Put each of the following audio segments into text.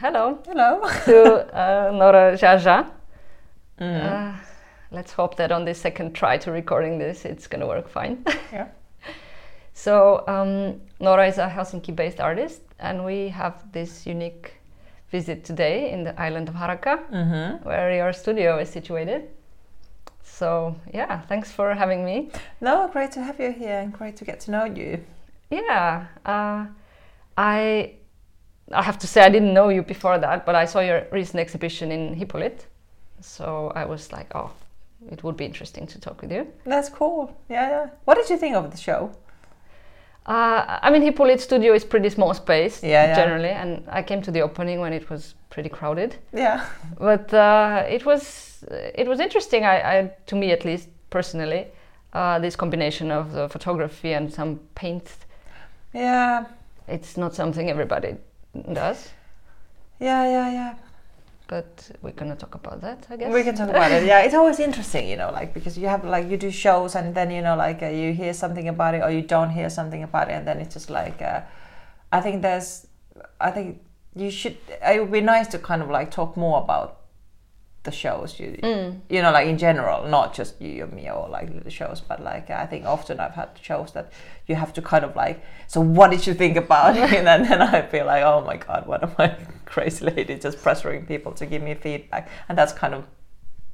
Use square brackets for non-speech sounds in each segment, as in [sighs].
Hello Hello. to uh, Noora Geagea. Uh, let's hope that on the second try to recording this, it's going to work fine. yeah. [laughs] so, um, Noora is a Helsinki based artist, and we have this unique visit today in the island of Harakka, Mm-hmm. where your studio is situated. So, yeah, thanks for having me. No, great to have you here and great to get to know you. Yeah, uh, I I have to say I didn't know you before that, but I saw your recent exhibition in Hippolyte, so I was like, oh, it would be interesting to talk with you. That's cool. Yeah, yeah. What did you think of the show? Uh, I mean, Hippolyte Studio is pretty small space Yeah, yeah. generally, and I came to the opening when it was pretty crowded, Yeah. but uh, it was it was interesting. I, I to me at least personally, uh, this combination of the photography and some paint. Yeah. It's not something everybody does. Yeah, yeah, yeah. but we're gonna talk about that, I guess. We can talk about it. Yeah, it's always interesting, you know, like because you have like you do shows and then you know like uh, you hear something about it or you don't hear something about it and then it's just like uh, I think there's I think you should it would be nice to kind of like talk more about the shows you mm. you know like in general not just you and me or like the shows but like I think often I've had shows that you have to kind of like so what did you think about it? [laughs] And then, then I feel like oh my god what am I [laughs] crazy lady just pressuring people to give me feedback? And that's kind of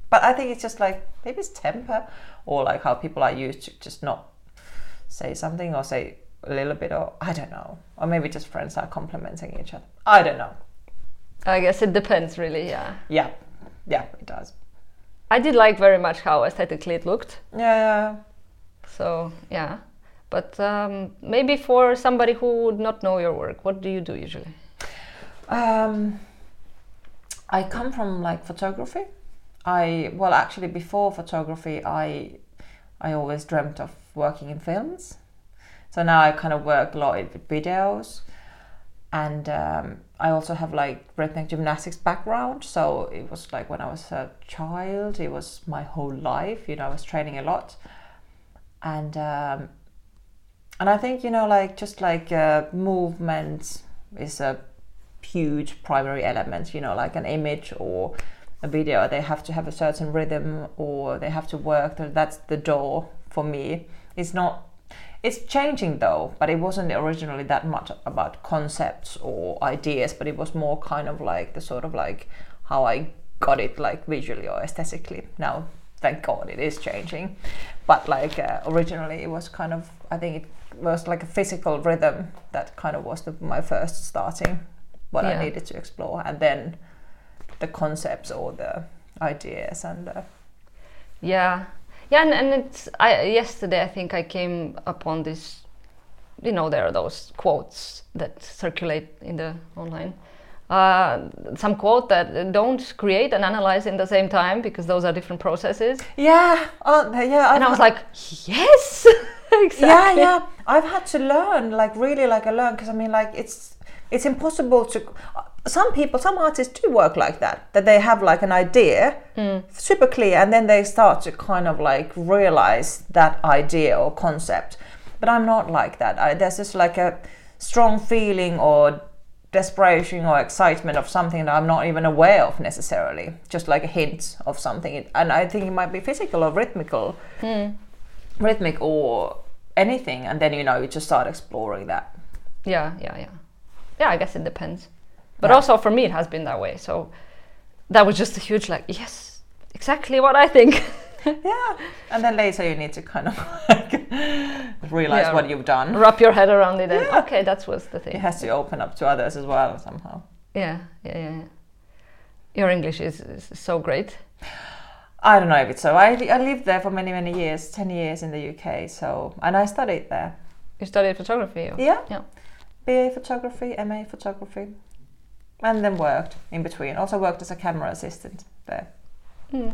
but I think it's just like maybe it's temper or like how people are used to just not say something or say a little bit or I don't know. Or maybe just friends are complimenting each other. I don't know. I guess it depends, really. Yeah, yeah yeah it does I did like very much how aesthetically it looked. yeah So yeah, but um, maybe for somebody who would not know your work, what do you do usually? Um, I come from like photography. I well actually before photography I I always dreamt of working in films. So now I kind of work a lot with videos, and um, I also have like rhythmic gymnastics background. So it was like when I was a child, it was my whole life. You know, I was training a lot, and um, and I think you know like just like uh, movement is a huge primary element you know like an image or a video they have to have a certain rhythm or they have to work that's the door for me it's not it's changing though but it wasn't originally that much about concepts or ideas but it was more kind of like the sort of like how i got it like visually or aesthetically. Now thank god it is changing. But like uh, originally it was kind of i think it was like a physical rhythm that kind of was the, my first starting what Yeah. i needed to explore. And then the concepts or the ideas and uh, Yeah, yeah, and, and it's I yesterday I think I came upon this. You know, there are those quotes that circulate in the online. Uh, some quote that don't create and analyze in the same time because those are different processes. yeah oh yeah And I I've was like, yes, [laughs] exactly. yeah yeah i've had to learn like really like i learn because i mean like it's it's impossible to some people some artists do work like that that they have like an idea mm. super clear and then they start to kind of like realize that idea or concept. But i'm not like that. I, there's just like a strong feeling or desperation or excitement of something that i'm not even aware of necessarily just like a hint of something. And i think it might be physical or rhythmical. Hmm. Rhythmic or anything and then you know you just start exploring that. Yeah, yeah, yeah. Yeah, I guess it depends. But Yeah. also for me, it has been that way. So that was just a huge, like, yes, exactly what I think. [laughs] yeah and then later you need to kind of like [laughs] realize Yeah. what you've done Wrap your head around it and, Yeah. okay, that was the thing. it has to open up to others as well somehow Yeah, yeah, yeah. yeah. Your English is, is so great. i don't know if it's so I, I lived there for many many years 10 years in the uk so and i studied there You studied photography? or- yeah Yeah. ba photography ma photography and then worked in between also worked as a camera assistant there Hmm.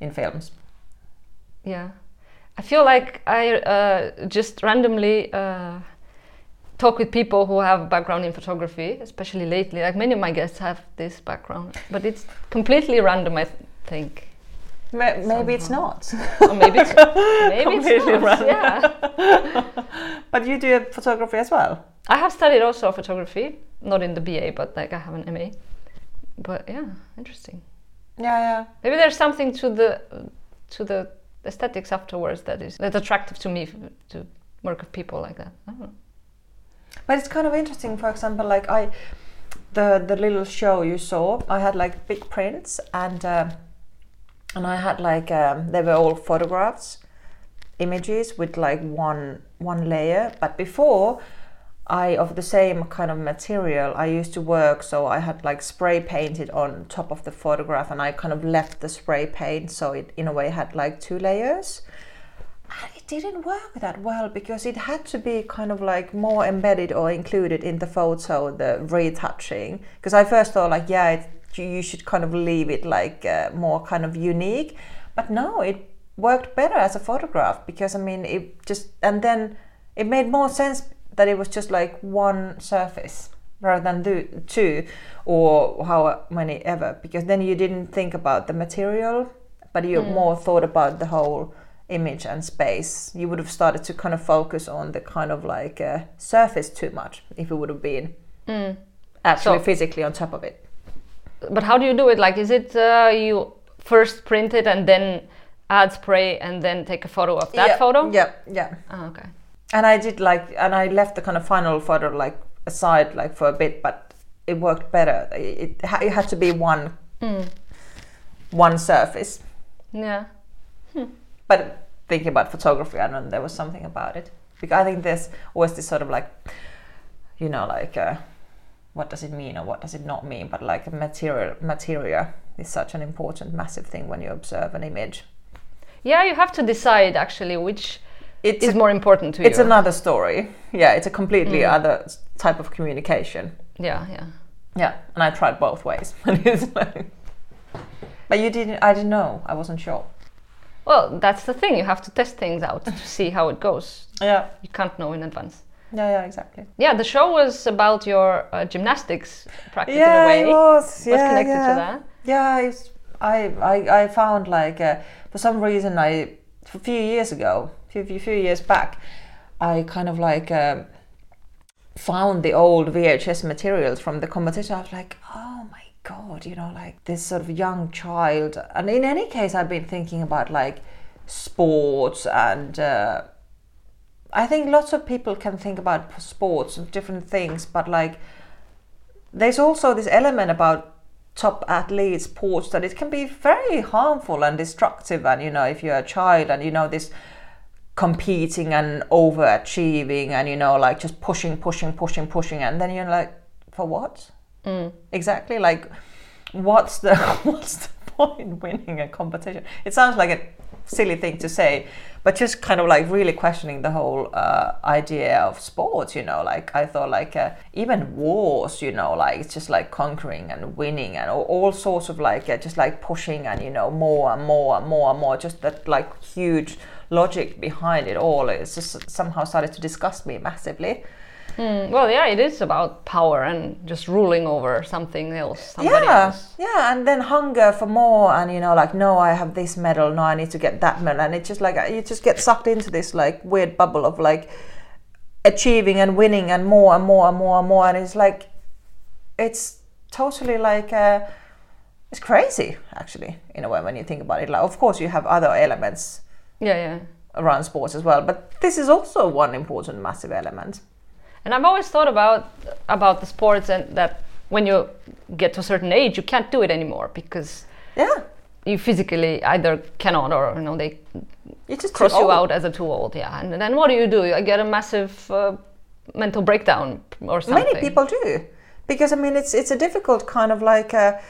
in films Yeah. I feel like I uh, just randomly uh, talk with people who have a background in photography, especially lately. Like many of my guests have this background, but it's completely random, I th- think. Ma- maybe it's not Or maybe it's, [laughs] maybe it's Completely not. random. Yeah. [laughs] but you do photography as well I have studied also photography, not in the BA, but like I have an MA. But yeah, interesting. Yeah, yeah. Maybe there's something to the to the aesthetics afterwards that is that's attractive to me to work with people like that. I don't know. But it's kind of interesting. For example, like I, the the little show you saw, I had like big prints and uh, and I had like um, they were all photographs, images with like one one layer. But before, I of the same kind of material I used to work. So I had like spray painted on top of the photograph, and I kind of left the spray paint so it in a way had like two layers. And it didn't work that well because it had to be kind of like more embedded or included in the photo, the retouching. Because I first thought like, yeah, it, you should kind of leave it like uh, more kind of unique, but no, it worked better as a photograph because I mean it just and then it made more sense that it was just like one surface rather than do, two or how many ever because then you didn't think about the material but you more thought about the whole image and space you would have started to kind of focus on the kind of like uh, surface too much if it would have been actually So- physically on top of it But how do you do it? Like, is it uh, you first print it and then add spray and then take a photo of that yeah, photo? yeah yeah Oh, okay. And i did like and i left the kind of final photo like aside like for a bit but it worked better. It, it, it had to be one one surface. Yeah. but thinking about photography i know there was something about it. Because i think there's always this sort of like you know like uh, what does it mean or what does it not mean? But like material material is such an important massive thing when you observe an image. Yeah, you have to decide actually which it's is a- more important to it's you. It's another story yeah it's a completely other type of communication yeah, yeah. Yeah, and I tried both ways. [laughs] And it's like- but you didn't. I didn't know. I wasn't sure. Well, that's the thing. You have to test things out to see how it goes. Yeah, You can't know in advance. yeah, yeah, exactly. Yeah, the show was about your uh, gymnastics practice in yeah, a way. it was. Yeah, connected yeah. to that? Yeah, I, I, I found like uh, for some reason I a few years ago, a few, few years back, I kind of like um, found the old VHS materials from the competition. I was like, oh my god, you know, like this sort of young child. And in any case, I've been thinking about like sports and. Uh, I think lots of people can think about sports and different things, but like there's also this element about top athletes sports that it can be very harmful and destructive and you know if you're a child and you know this competing and overachieving and you know like just pushing pushing pushing pushing and then you're like for what? Exactly like what's the [laughs] what's the point winning a competition? It sounds like a silly thing to say but just kind of like really questioning the whole uh, idea of sports you know like i thought like uh, even wars you know like it's just like conquering and winning and all, all sorts of like uh, just like pushing and you know more and more and more and more just that like huge logic behind it all it's just somehow started to disgust me massively. Mm, well, yeah, it is about power and just ruling over something else, somebody yeah else. yeah and then hunger for more and you know like no i have this medal no i need to get that medal. And it's just like you just get sucked into this like weird bubble of like achieving and winning and more and more and more and more. And it's like it's totally like uh, it's crazy actually in a way when you think about it. Like of course you have other elements Yeah, yeah. around sports as well but this is also one important massive element And I've always thought about about the sports and that when you get to a certain age, you can't do it anymore because yeah you physically either cannot or you know they cross you out as a too old. Yeah, and then what do you do? You get a massive uh, mental breakdown or something. Many people do, because I mean, it's it's a difficult kind of like a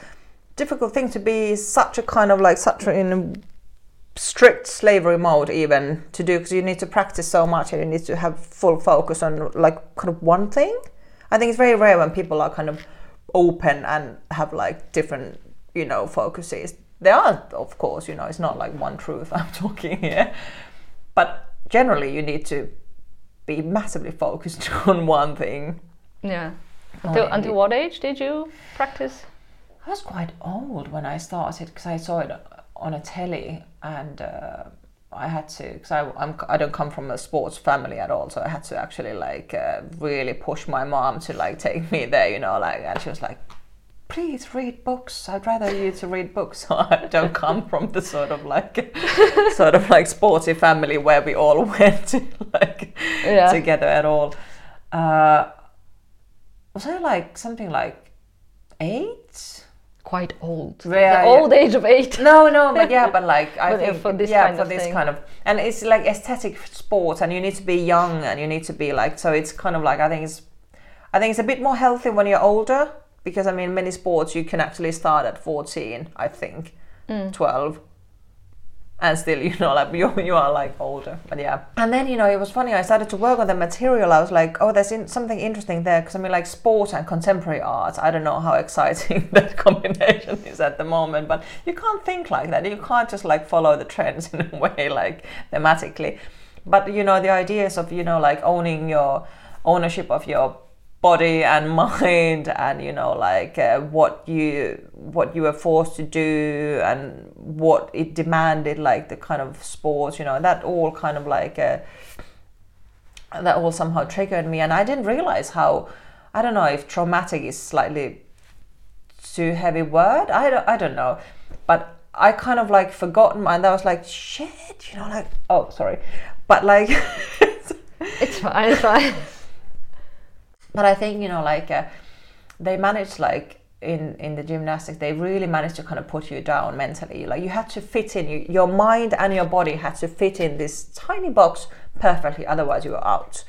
difficult thing to be such a kind of like such a, in a strict slavery mode even to do because you need to practice so much and you need to have full focus on like kind of one thing. I think it's very rare when people are kind of open and have like different you know focuses. There are, of course, you know, it's not like one truth [laughs] I'm talking here, but generally you need to be massively focused [laughs] on one thing. Yeah. Until, until what age did you practice? I was quite old when I started because I saw it on a telly, and uh, I had to because I I'm, I don't come from a sports family at all, so I had to actually like uh, really push my mom to like take me there, you know, like and she was like, please read books. I'd rather you to read books. [laughs] So I don't come from the sort of like [laughs] sort of like sporty family where we all [laughs] went to like Yeah. together at all. Uh, was I like something like eight? Quite old. Yeah, the old age of eight. No, no, but yeah, but like [laughs] I But, think for this yeah, kind for of this thing. kind of, and it's like aesthetic sports, and you need to be young, and you need to be like, so it's kind of like I think it's, I think it's a bit more healthy when you're older because I mean many sports you can actually start at 14, I think, Mm. 12, and still you know like [laughs] you you are like older, but yeah. And then you know it was funny. I started to work on the material. I was like, oh, there's in, something interesting there because I mean like sport and contemporary art. I don't know how exciting [laughs] that combination is at the moment, but you can't think like that. You can't just like follow the trends [laughs] in a way like thematically. But you know the ideas of you know like owning your ownership of your body and [laughs] mind and you know like uh, what you what you were forced to do and what it demanded like the kind of sports you know that all kind of like uh, that all somehow triggered me and i didn't realize how i don't know if traumatic is slightly too heavy word i don't, I don't know but i kind of like forgotten and i was like shit you know like oh sorry but like [laughs] It's fine. It's fine. But I think you know like uh, they managed like in in the gymnastics they really managed to kind of put you down mentally. Like you had to fit in. You, your mind and your body had to fit in this tiny box perfectly otherwise you were out.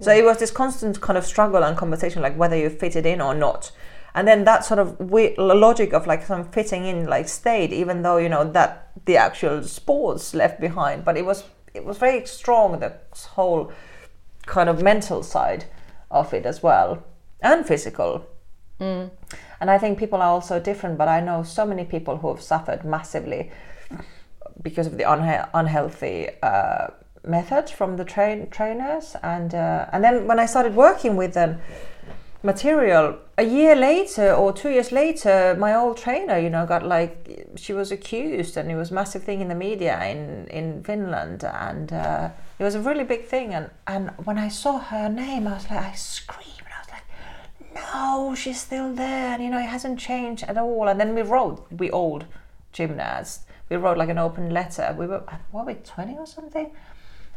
So it was this constant kind of struggle and conversation like whether you fitted in or not. And then that sort of we- logic of like some fitting in like stayed even though you know that the actual sports left behind. But it was it was very strong the whole kind of mental side of it as well and physical. And i think people are also different but i know so many people who have suffered massively because of the unha- unhealthy uh, methods from the train trainers. And uh, and then when i started working with them material. A year later or two years later my old trainer you know got like she was accused and it was massive thing in the media in in finland and uh, it was a really big thing and and when i saw her name i was like i screamed. I was like no she's still there. And you know it hasn't changed at all. And then we wrote we old gymnasts we wrote like an open letter. We were what were we 20 or something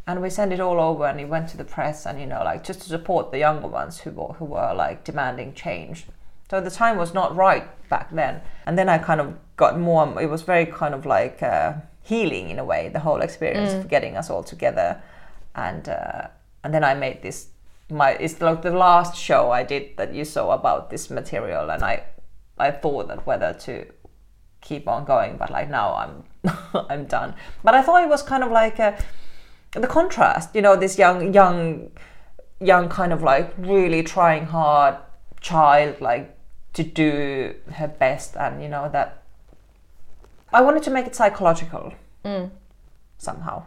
and we sent it all over and it went to the press and you know like just to support the younger ones who were, who were like demanding change. So the time was not right back then. And then i kind of got more it was very kind of like uh, healing in a way the whole experience of getting us all together. And uh, and then i made this my it's like the last show i did that you saw about this material. And i i thought that whether to keep on going but like now i'm [laughs] i'm done. But i thought it was kind of like a the contrast you know this young young young kind of like really trying hard child like to do her best and you know that i wanted to make it psychological mm. somehow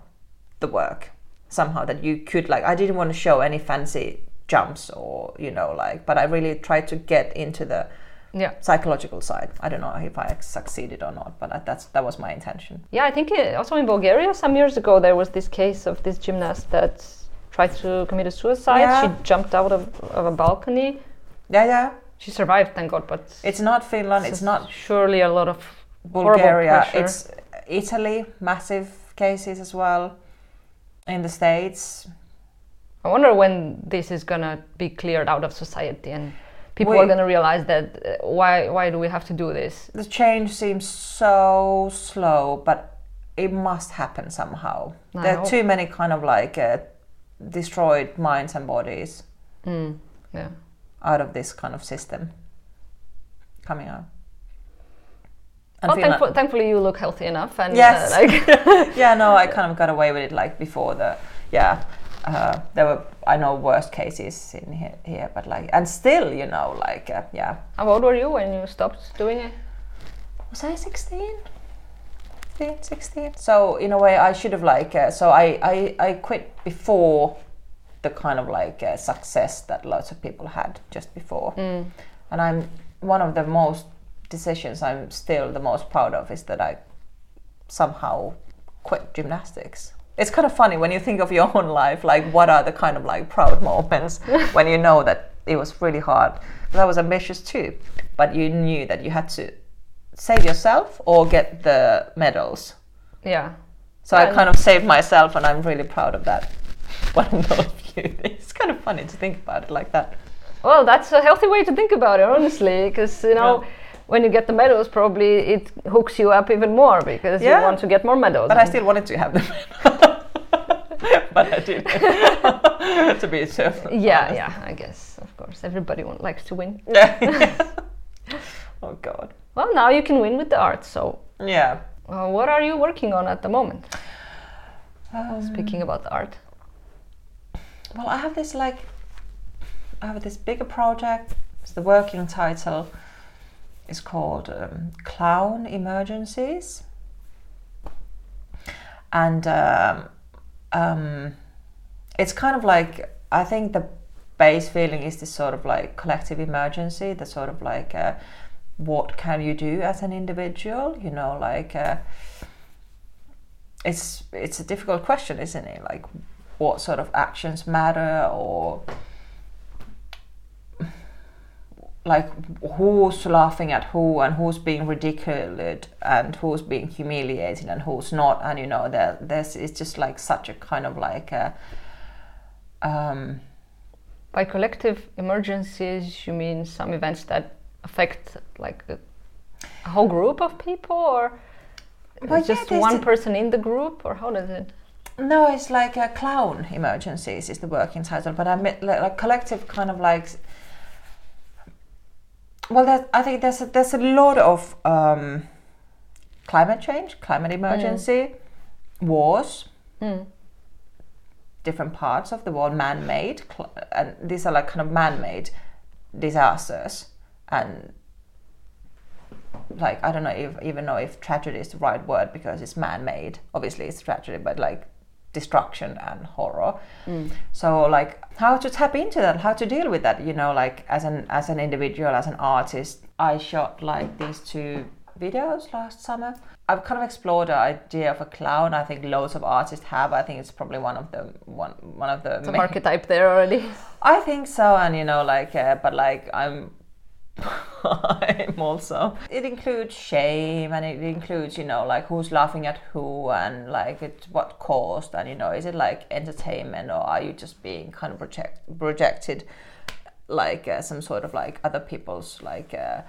the work somehow that you could like i didn't want to show any fancy jumps or you know like but i really tried to get into the Yeah. psychological side i don't know if i succeeded or not but that's that was my intention Yeah, I think uh, also in Bulgaria some years ago there was this case of this gymnast that tried to commit a suicide. Yeah. She jumped out of, of a balcony. yeah yeah She survived, thank God, but it's not finland it's not surely a lot of Bulgaria. It's Italy, massive cases as well. In the States, I wonder when this is gonna be cleared out of society and people We- are gonna realize that uh, why why do we have to do this? the change seems so slow, but it must happen somehow. I there are too many kind of like uh, destroyed minds and bodies Mm, yeah. out of this kind of system coming out. Well, thankful, thankfully you look healthy enough and Yes. uh, like [laughs] yeah, no, I kind of got away with it like before the yeah. Uh, there were I know worst cases in here, here, but like and still, you know, like uh, yeah. how old were you when you stopped doing it? Was I sixteen? 16? So in a way, I should have like uh, so I, I I quit before the kind of like uh, success that lots of people had just before, and I'm one of the most decisions I'm still the most proud of is that I somehow quit gymnastics. It's kind of funny when you think of your own life, like what are the kind of like proud moments [laughs] when you know that it was really hard. I was ambitious too, but you knew that you had to save yourself or get the medals. Yeah. So I kind of saved myself, and I'm really proud of that. But I'm you. It's kind of funny to think about it like that. Well, that's a healthy way to think about it, honestly, because you know. Yeah. When you get the medals, probably it hooks you up even more because Yeah. you want to get more medals. But I still wanted to have them. [laughs] but I didn't. [laughs] to be so. [laughs] Yeah, honest. yeah, I guess, of course. Everybody want, likes to win. Yeah. oh God. Well, now you can win with the art. So, Yeah. uh, what are you working on at the moment? Um, Speaking about the art. Well, I have this like, I have this bigger project. It's the working title is called um, Clown Emergencies, and um, um, it's kind of like I think the base feeling is this sort of like collective emergency. The sort of like, uh, what can you do as an individual? You know, like. Uh, it's it's a difficult question, isn't it? Like, what sort of actions matter, or like who's laughing at who, and who's being ridiculed, and who's being humiliated, and who's not, and you know, there there's it's just like such a kind of like a. Um, By collective emergencies, you mean some events that affect like a, whole group of people, or Well, it's yeah, just one person in the group, or how does it? No, it's like a clown emergencies is the working title, but I mean like, like collective kind of like. Well, that, I think there's a, there's a lot of um, climate change, climate emergency, wars, Mm. different parts of the world, man-made, cl- and these are like kind of man-made disasters, and like I don't know if even know if tragedy is the right word because it's man-made. Obviously, it's tragedy, but like destruction and horror. So like how to tap into that, how to deal with that. You know, like as an as an individual, as an artist, I shot like these two videos last summer. I've kind of explored the idea of a clown. I think loads of artists have. I think it's probably one of the one one of the main- archetype there already. [laughs] I think so, and you know, like, uh, but like, I'm, [laughs] I'm [laughs] also. It includes shame, and it includes, you know, like who's laughing at who, and like it's what caused, and you know, is it like entertainment, or are you just being kind of project projected, like uh, some sort of like other people's like. Uh,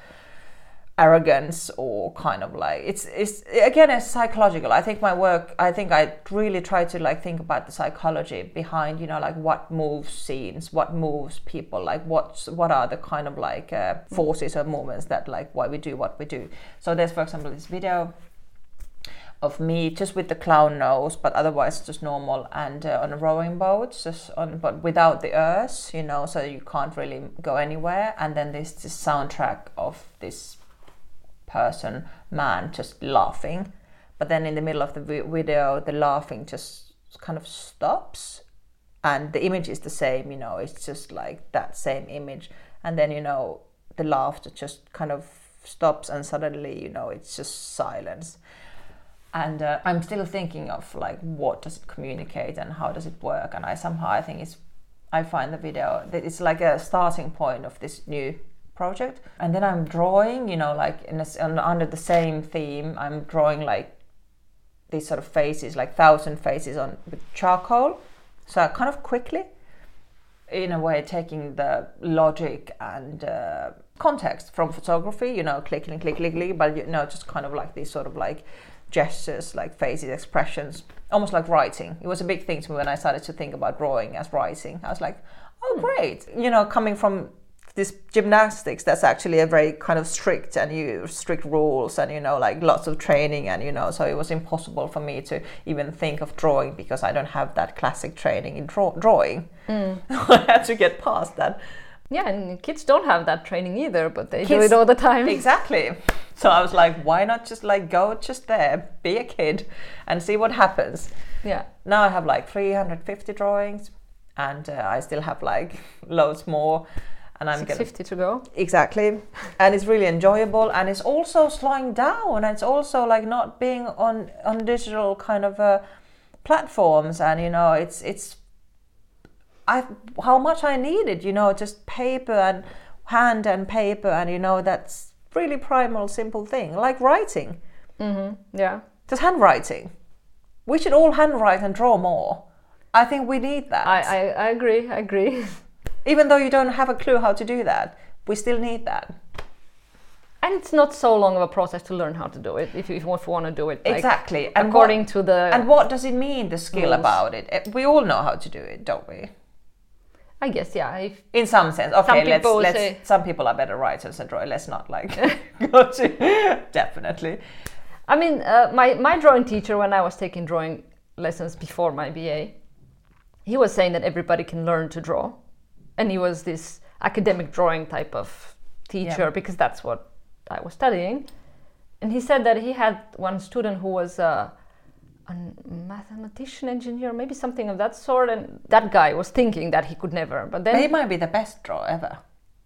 arrogance or kind of like it's it's again it's psychological. I think my work i think i really try to like think about the psychology behind you know like what moves scenes what moves people like what's what are the kind of like uh, forces or movements that like why we do what we do. So there's for example this video of me just with the clown nose but otherwise just normal and uh, on a rowing boat just on but without the earth you know so you can't really go anywhere. And then there's this soundtrack of this person man just laughing. But then in the middle of the video the laughing just kind of stops. And the image is the same you know it's just like that same image. And then you know the laughter just kind of stops and suddenly you know it's just silence. And uh, i'm still thinking of like what does it communicate and how does it work? And i somehow i think it's i find the video that it's like a starting point of this new project. And then i'm drawing you know like in a, under the same theme i'm drawing like these sort of faces like thousand faces on with charcoal. So kind of quickly in a way taking the logic and uh, context from photography you know click click click click click but you know just kind of like these sort of like gestures like faces expressions almost like writing. It was a big thing to me when i started to think about drawing as writing. I was like oh great you know coming from this gymnastics that's actually a very kind of strict and you strict rules and you know like lots of training and you know so it was impossible for me to even think of drawing because i don't have that classic training in draw- drawing. [laughs] I had to get past that. Yeah, and kids don't have that training either, but they do it all the time. exactly. So i was like why not just like go just there be a kid and see what happens. Yeah. now I have like 350 drawings and uh, I still have like [laughs] loads more and I'm gonna 50 to go. exactly, and it's really enjoyable, and it's also slowing down, and it's also like not being on on digital kind of uh, platforms, and you know, it's it's I how much I needed, you know, just paper and hand and paper, and you know, that's really primal, simple thing like writing, Mm-hmm. Yeah. just handwriting. We should all handwrite and draw more. I think we need that. I, I, I agree. I agree. [laughs] Even though you don't have a clue how to do that, we still need that. And it's not so long of a process to learn how to do it if you, if you want to do it like, exactly. And according what, to the. and what does it mean, the skill rules. about it? Eh, We all know how to do it, don't we? I guess yeah. If In some sense. Okay, let's, let's say- some people are better writers than drawers. Let's not like [laughs] go to definitely. I mean, uh, my my drawing teacher when I was taking drawing lessons before my BA, he was saying that everybody can learn to draw, and he was this academic drawing type of teacher Yeah. because that's what I was studying, and he said that he had one student who was a, a mathematician engineer, maybe something of that sort, and that guy was thinking that he could never, but then He might be the best drawer ever. Uh,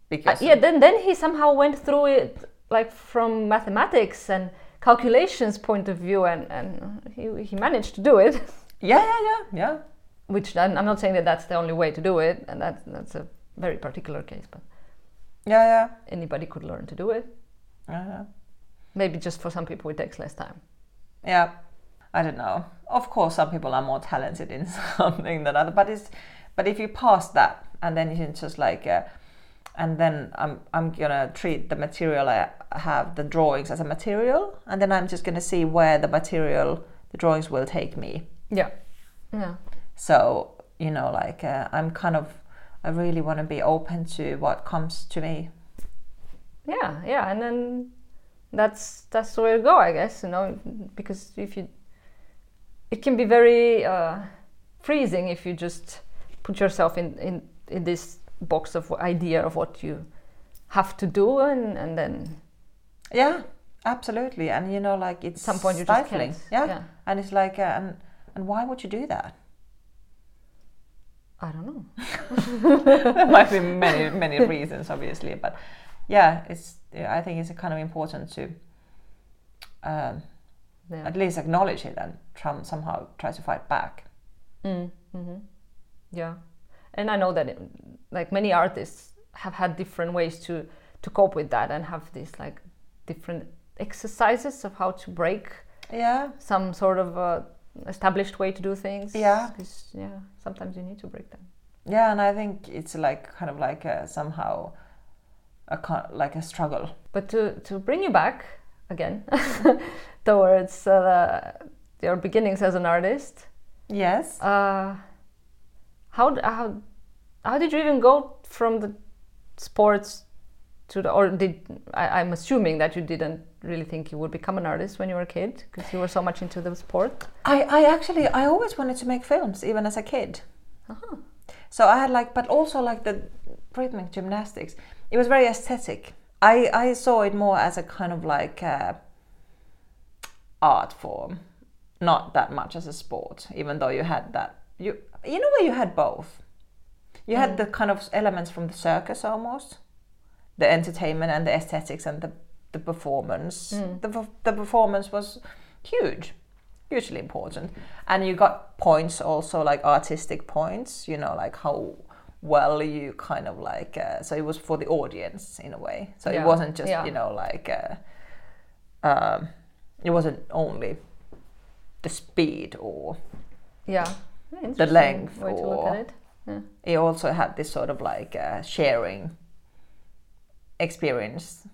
Because yeah, then then he somehow went through it like from mathematics and calculations point of view, and and he he managed to do it. [laughs] yeah, yeah, yeah, yeah. Which I'm I'm not saying that that's the only way to do it, and that's that's a very particular case, but Yeah, yeah. anybody could learn to do it. Yeah, yeah. Maybe just for some people it takes less time. Yeah, I don't know. Of course, some people are more talented in [laughs] something than other, but it's but if you pass that and then you can just like, uh, and then I'm I'm gonna treat the material I have the drawings as a material, and then I'm just gonna see where the material the drawings will take me. Yeah, yeah, So you know, like uh, I'm kind of I really want to be open to what comes to me. yeah, yeah, and then that's that's the way to go, I guess. You know, because if you, it can be very uh, freezing if you just put yourself in in in this box of idea of what you have to do, and and then Yeah, absolutely. And you know, like it's at some point you just stifling. can't. Yeah. yeah. and it's like, uh, and and why would you do that? I don't know. there [laughs] might be many many reasons obviously but yeah it's i think it's kind of important to um, Yeah. at least acknowledge it and try, somehow try to fight back Mm, hmm Yeah, and I know that it, like many artists have had different ways to to cope with that and have these like different exercises of how to break yeah some sort of uh, established way to do things. Yeah. 'Cause, yeah. Sometimes you need to break them. yeah and i think it's like kind of like a, somehow a kind like a struggle But to to bring you back again [laughs] towards uh, your beginnings as an artist, yes Uh, how how how did you even go from the sports to the or did I, I'm assuming that you didn't really think you would become an artist when you were a kid because you were so much into the sport. I, I actually I always wanted to make films even as a kid. Uh-huh. So I had like, but also like the rhythmic gymnastics. It was very aesthetic. I I saw it more as a kind of like art form, not that much as a sport. Even though you had that, you you know where you had both. You had mm. the kind of elements from the circus almost, the entertainment and the aesthetics and the the performance. The the performance was huge hugely important and you got points also like artistic points you know like how well you kind of like uh, so it was for the audience in a way so Yeah, it wasn't just yeah. you know like uh, um, it wasn't only the speed or Yeah, interesting length way or- it. Yeah. it also had this sort of like uh, sharing experience.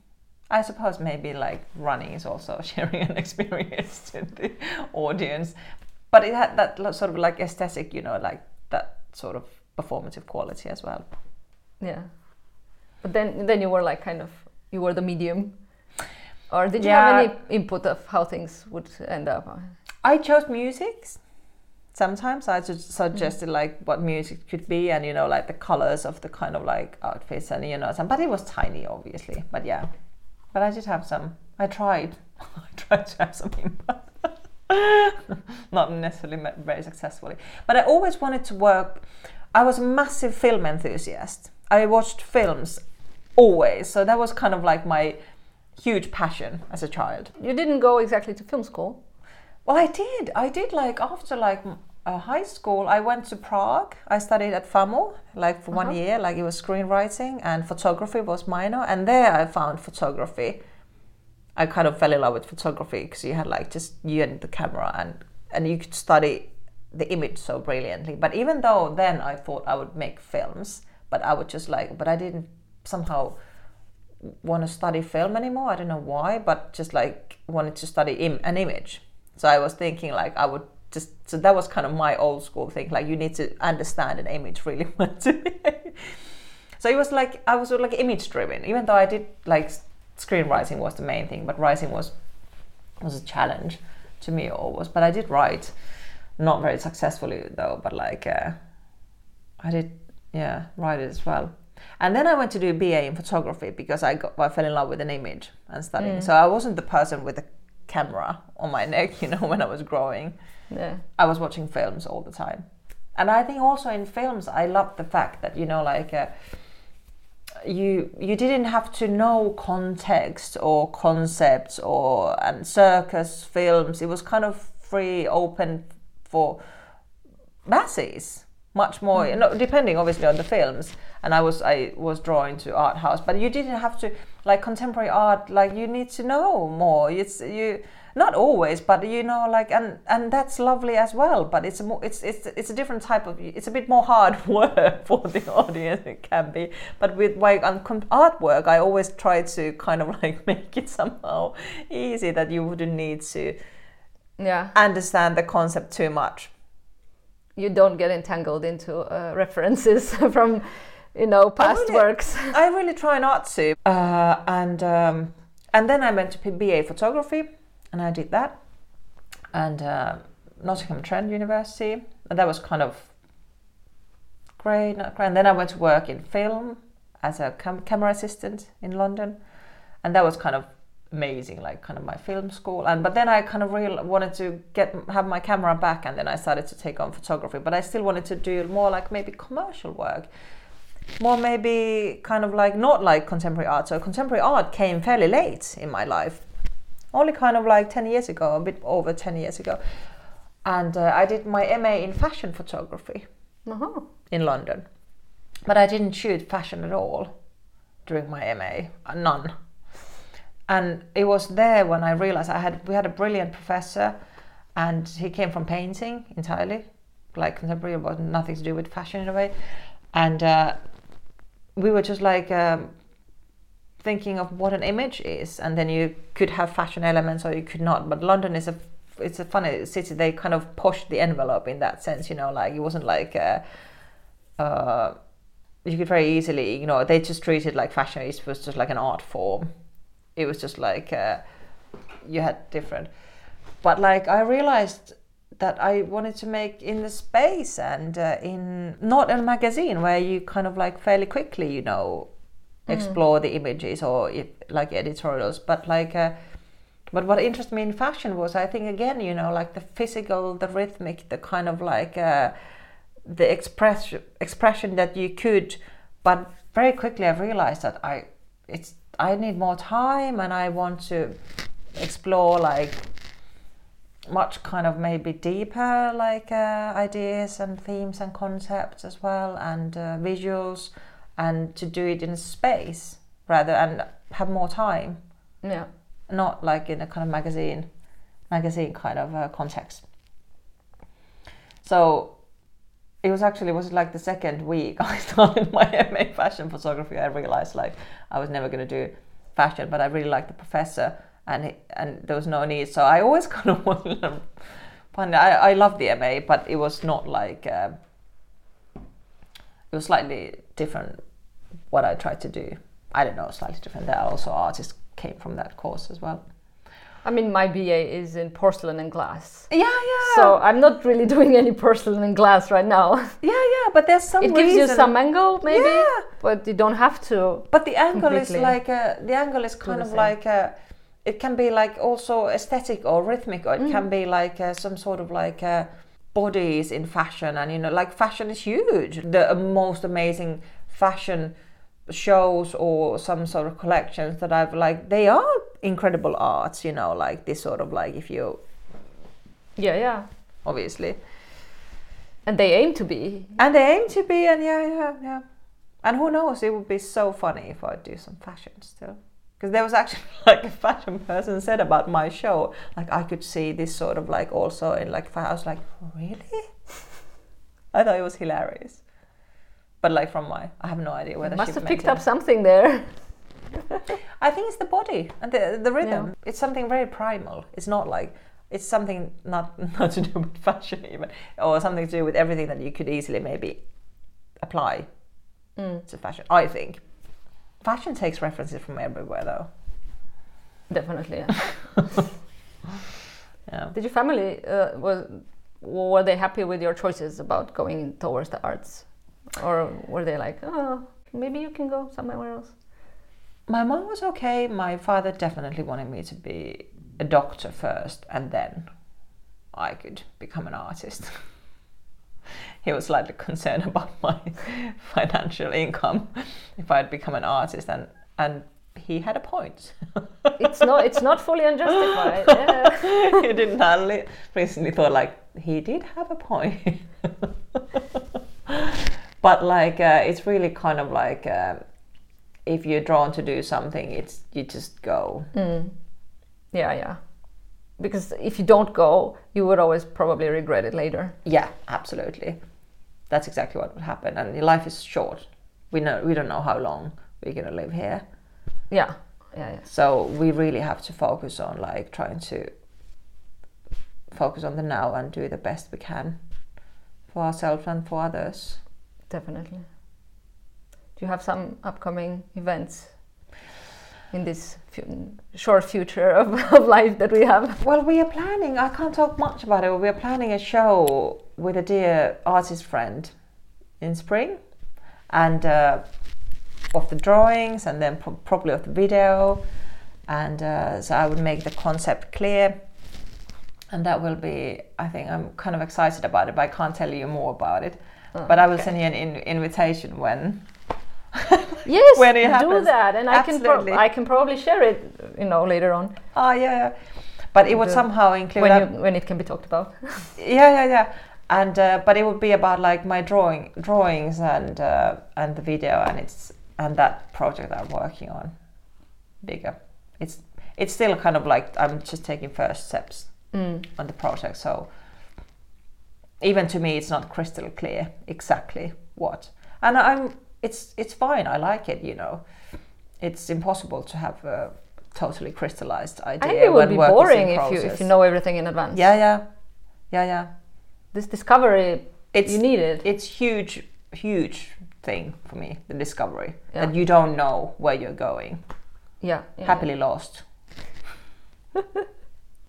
I suppose maybe like running is also [laughs] sharing an experience [laughs] to the audience. But it had that sort of like aesthetic you know like that sort of performative quality as well. Yeah, but then then you were like kind of you were the medium, or did you Yeah. have any input of how things would end up? i chose music sometimes i just suggested mm. like what music could be and you know like the colors of the kind of like outfits and you know some but it was tiny obviously but yeah but i did have some i tried [laughs] i tried to have some input [laughs] not necessarily very successfully but i always wanted to work i was a massive film enthusiast I watched films always. So that was kind of like my huge passion as a child. You didn't go exactly to film school. Well, I did. I did like after like uh, high school. I went to Prague. I studied at FAMU like for one Uh-huh. year. Like it was screenwriting and photography was minor. And there I found photography. I kind of fell in love with photography because you had like just you and the camera and and you could study the image so brilliantly. But even though then I thought I would make films, but I would just like, but I didn't somehow want to study film anymore. I don't know why, but just like wanted to study Im- an image. So I was thinking like I would just so that was kind of my old school thing. Like you need to understand an image really [laughs] well to So it was like I was like image driven, even though I did like screenwriting was the main thing, but writing was was a challenge to me always. But I did write, not very successfully though. But like uh, I did, yeah, write it as well. And then I went to do a BA in photography because I got I fell in love with an image and studying. So I wasn't the person with the camera on my neck, [laughs] you know, when I was growing. Yeah. I was watching films all the time. And I think also in films, I love the fact that you know, like uh, you you didn't have to know context or concepts or and circus films. It was kind of free, open for masses. Much more, you know, depending obviously on the films. And I was I was drawn to art house, but you didn't have to like contemporary art. Like you need to know more. It's you not always, but you know, like and and that's lovely as well. But it's a more it's it's it's a different type of it's a bit more hard [laughs] work for the audience. It can be, but with com- artwork, I always try to kind of [laughs] like make it somehow easy that you wouldn't need to Yeah. understand the concept too much. You don't get entangled into uh, references [laughs] from, you know, past really- works. [laughs] I really try not to. Uh, and um, and then I went to BA photography, and I did that, and uh, Nottingham Trent University, and that was kind of great, not great. And then I went to work in film as a cam- camera assistant in London, and that was kind of amazing, like kind of my film school. And but then I kind of really wanted to get have my camera back, and then I started to take on photography. But I still wanted to do more like maybe commercial work more maybe kind of like not like contemporary art. So contemporary art came fairly late in my life, only kind of like 10 years ago, a bit over 10 years ago. And uh, I did my MA in fashion photography Uh-huh. in London. But I didn't shoot fashion at all during my MA, uh, none. And it was there when I realized I had we had a brilliant professor and he came from painting entirely, like contemporary, but nothing to do with fashion in a way. And uh, we were just like um, thinking of what an image is, and then you could have fashion elements or you could not. But London is a it's a funny city. They kind of pushed the envelope in that sense, you know, like it wasn't like. Uh, uh, you could very easily you know, They just treated like fashion it was just like an art form. It was just like uh, you had different. But like I realized that I wanted to make in the space and uh, in not in a magazine where you kind of like fairly quickly, you know, explore the images or if, like editorials, but like. Uh, but what interested me in fashion was, I think, again, you know, like the physical, the rhythmic, the kind of like uh, the express expression that you could. But very quickly, I realized that I it's I need more time, and I want to explore like much kind of maybe deeper like uh, ideas and themes and concepts as well, and uh, visuals, and to do it in space rather and have more time. Yeah. not like in a kind of magazine magazine kind of uh, context. So it was actually it was like the second week [laughs] i started my ma fashion photography. I realized like i was never going to do fashion but i really liked the professor and it, and there was no need so i always [laughs] kind of wanted to find I, I loved the ma but it was not like uh, it was slightly different what i tried to do i don't know slightly different there are also artists came from that course as well I mean, my BA is in porcelain and glass. Yeah, yeah. So I'm not really [laughs] doing any porcelain and glass right now. [laughs] yeah, yeah. But there's some. It gives you some angle, maybe, Yeah. but you don't have to. But the angle is like uh, the angle is kind of like uh, it can be like also aesthetic or rhythmic, or it can be like uh, some sort of like uh, bodies in fashion, and you know, like fashion is huge. The most amazing fashion shows or some sort of collections that I've like they are incredible arts, you know, like this sort of like if you Yeah, yeah. obviously And they aim to be. and they aim to be and yeah yeah yeah and who knows it would be so funny if I do some fashion still because there was actually [laughs] like a fashion person said about my show like I could see this sort of like also in like I was like really [laughs] I thought it was hilarious but like from my I have no idea whether Must she have picked it. up something there. I think it's the body and the the rhythm. Yeah. It's something very primal. It's not like it's something not [laughs] not to do with fashion even, or something to do with everything that you could easily maybe apply Mm, to fashion. I think fashion takes references from everywhere though. definitely. Yeah. [laughs] Yeah. Did your family uh, was were they happy with your choices about going towards the arts, or were they like, oh, maybe you can go somewhere else? My mom was okay. My father definitely wanted me to be a doctor first, and then I could become an artist. [laughs] he was slightly [laughs] concerned about [laughs] my financial income if I'd become an artist, and and he had a point. [laughs] It's not it's not fully unjustified. Yeah. he didn't only recently thought like he did have a point. but like uh, it's really kind of like uh, if you're drawn to do something, it's you just go. Mm. Yeah, yeah. Because if you don't go, you would always probably regret it later. Yeah, absolutely. That's exactly what would happen. And your life is short. We know we don't know how long we're gonna live here. Yeah, yeah, yeah. So we really have to focus on like trying to focus on the now and do the best we can for ourselves and for others. Definitely. Do you have some upcoming events in this short future of, [laughs] of life that we have? Well, we are planning. I can't talk much about it. We are planning a show with a dear artist friend in spring, and uh, of the drawings, and then pro- probably of the video, and uh, so I would make the concept clear, and that will be. I think I'm kind of excited about it, but I can't tell you more about it. Oh, but I will okay. send you an in- invitation when. [laughs] [laughs] Yes, when it do that, and I can pro- I can probably share it, you know, later on Oh yeah, yeah. But it would The- somehow include. when you, when it can be talked about. [laughs] yeah yeah yeah and uh, but it would be about like my drawing drawings and uh, and the video and it's and that project i'm working on bigger it's it's still kind of like i'm just taking first steps Mm. on the project so even to me it's not crystal clear exactly what and i'm it's it's fine i like it you know it's impossible to have a totally crystallized idea I think it would be work is in boring if you if you know everything in advance. yeah yeah yeah yeah This discovery, it's you need it. it's huge huge thing for me the discovery Yeah. that you don't know where you're going yeah, yeah. happily lost [laughs]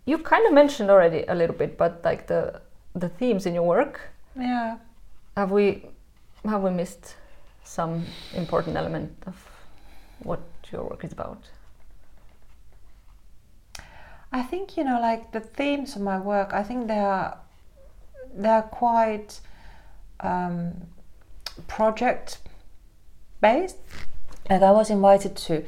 You kind of mentioned already a little bit, but like the the themes in your work. yeah Have we have we missed some important element of what your work is about? i think you know like the themes of my work i think they are they're quite um, project based like i was invited to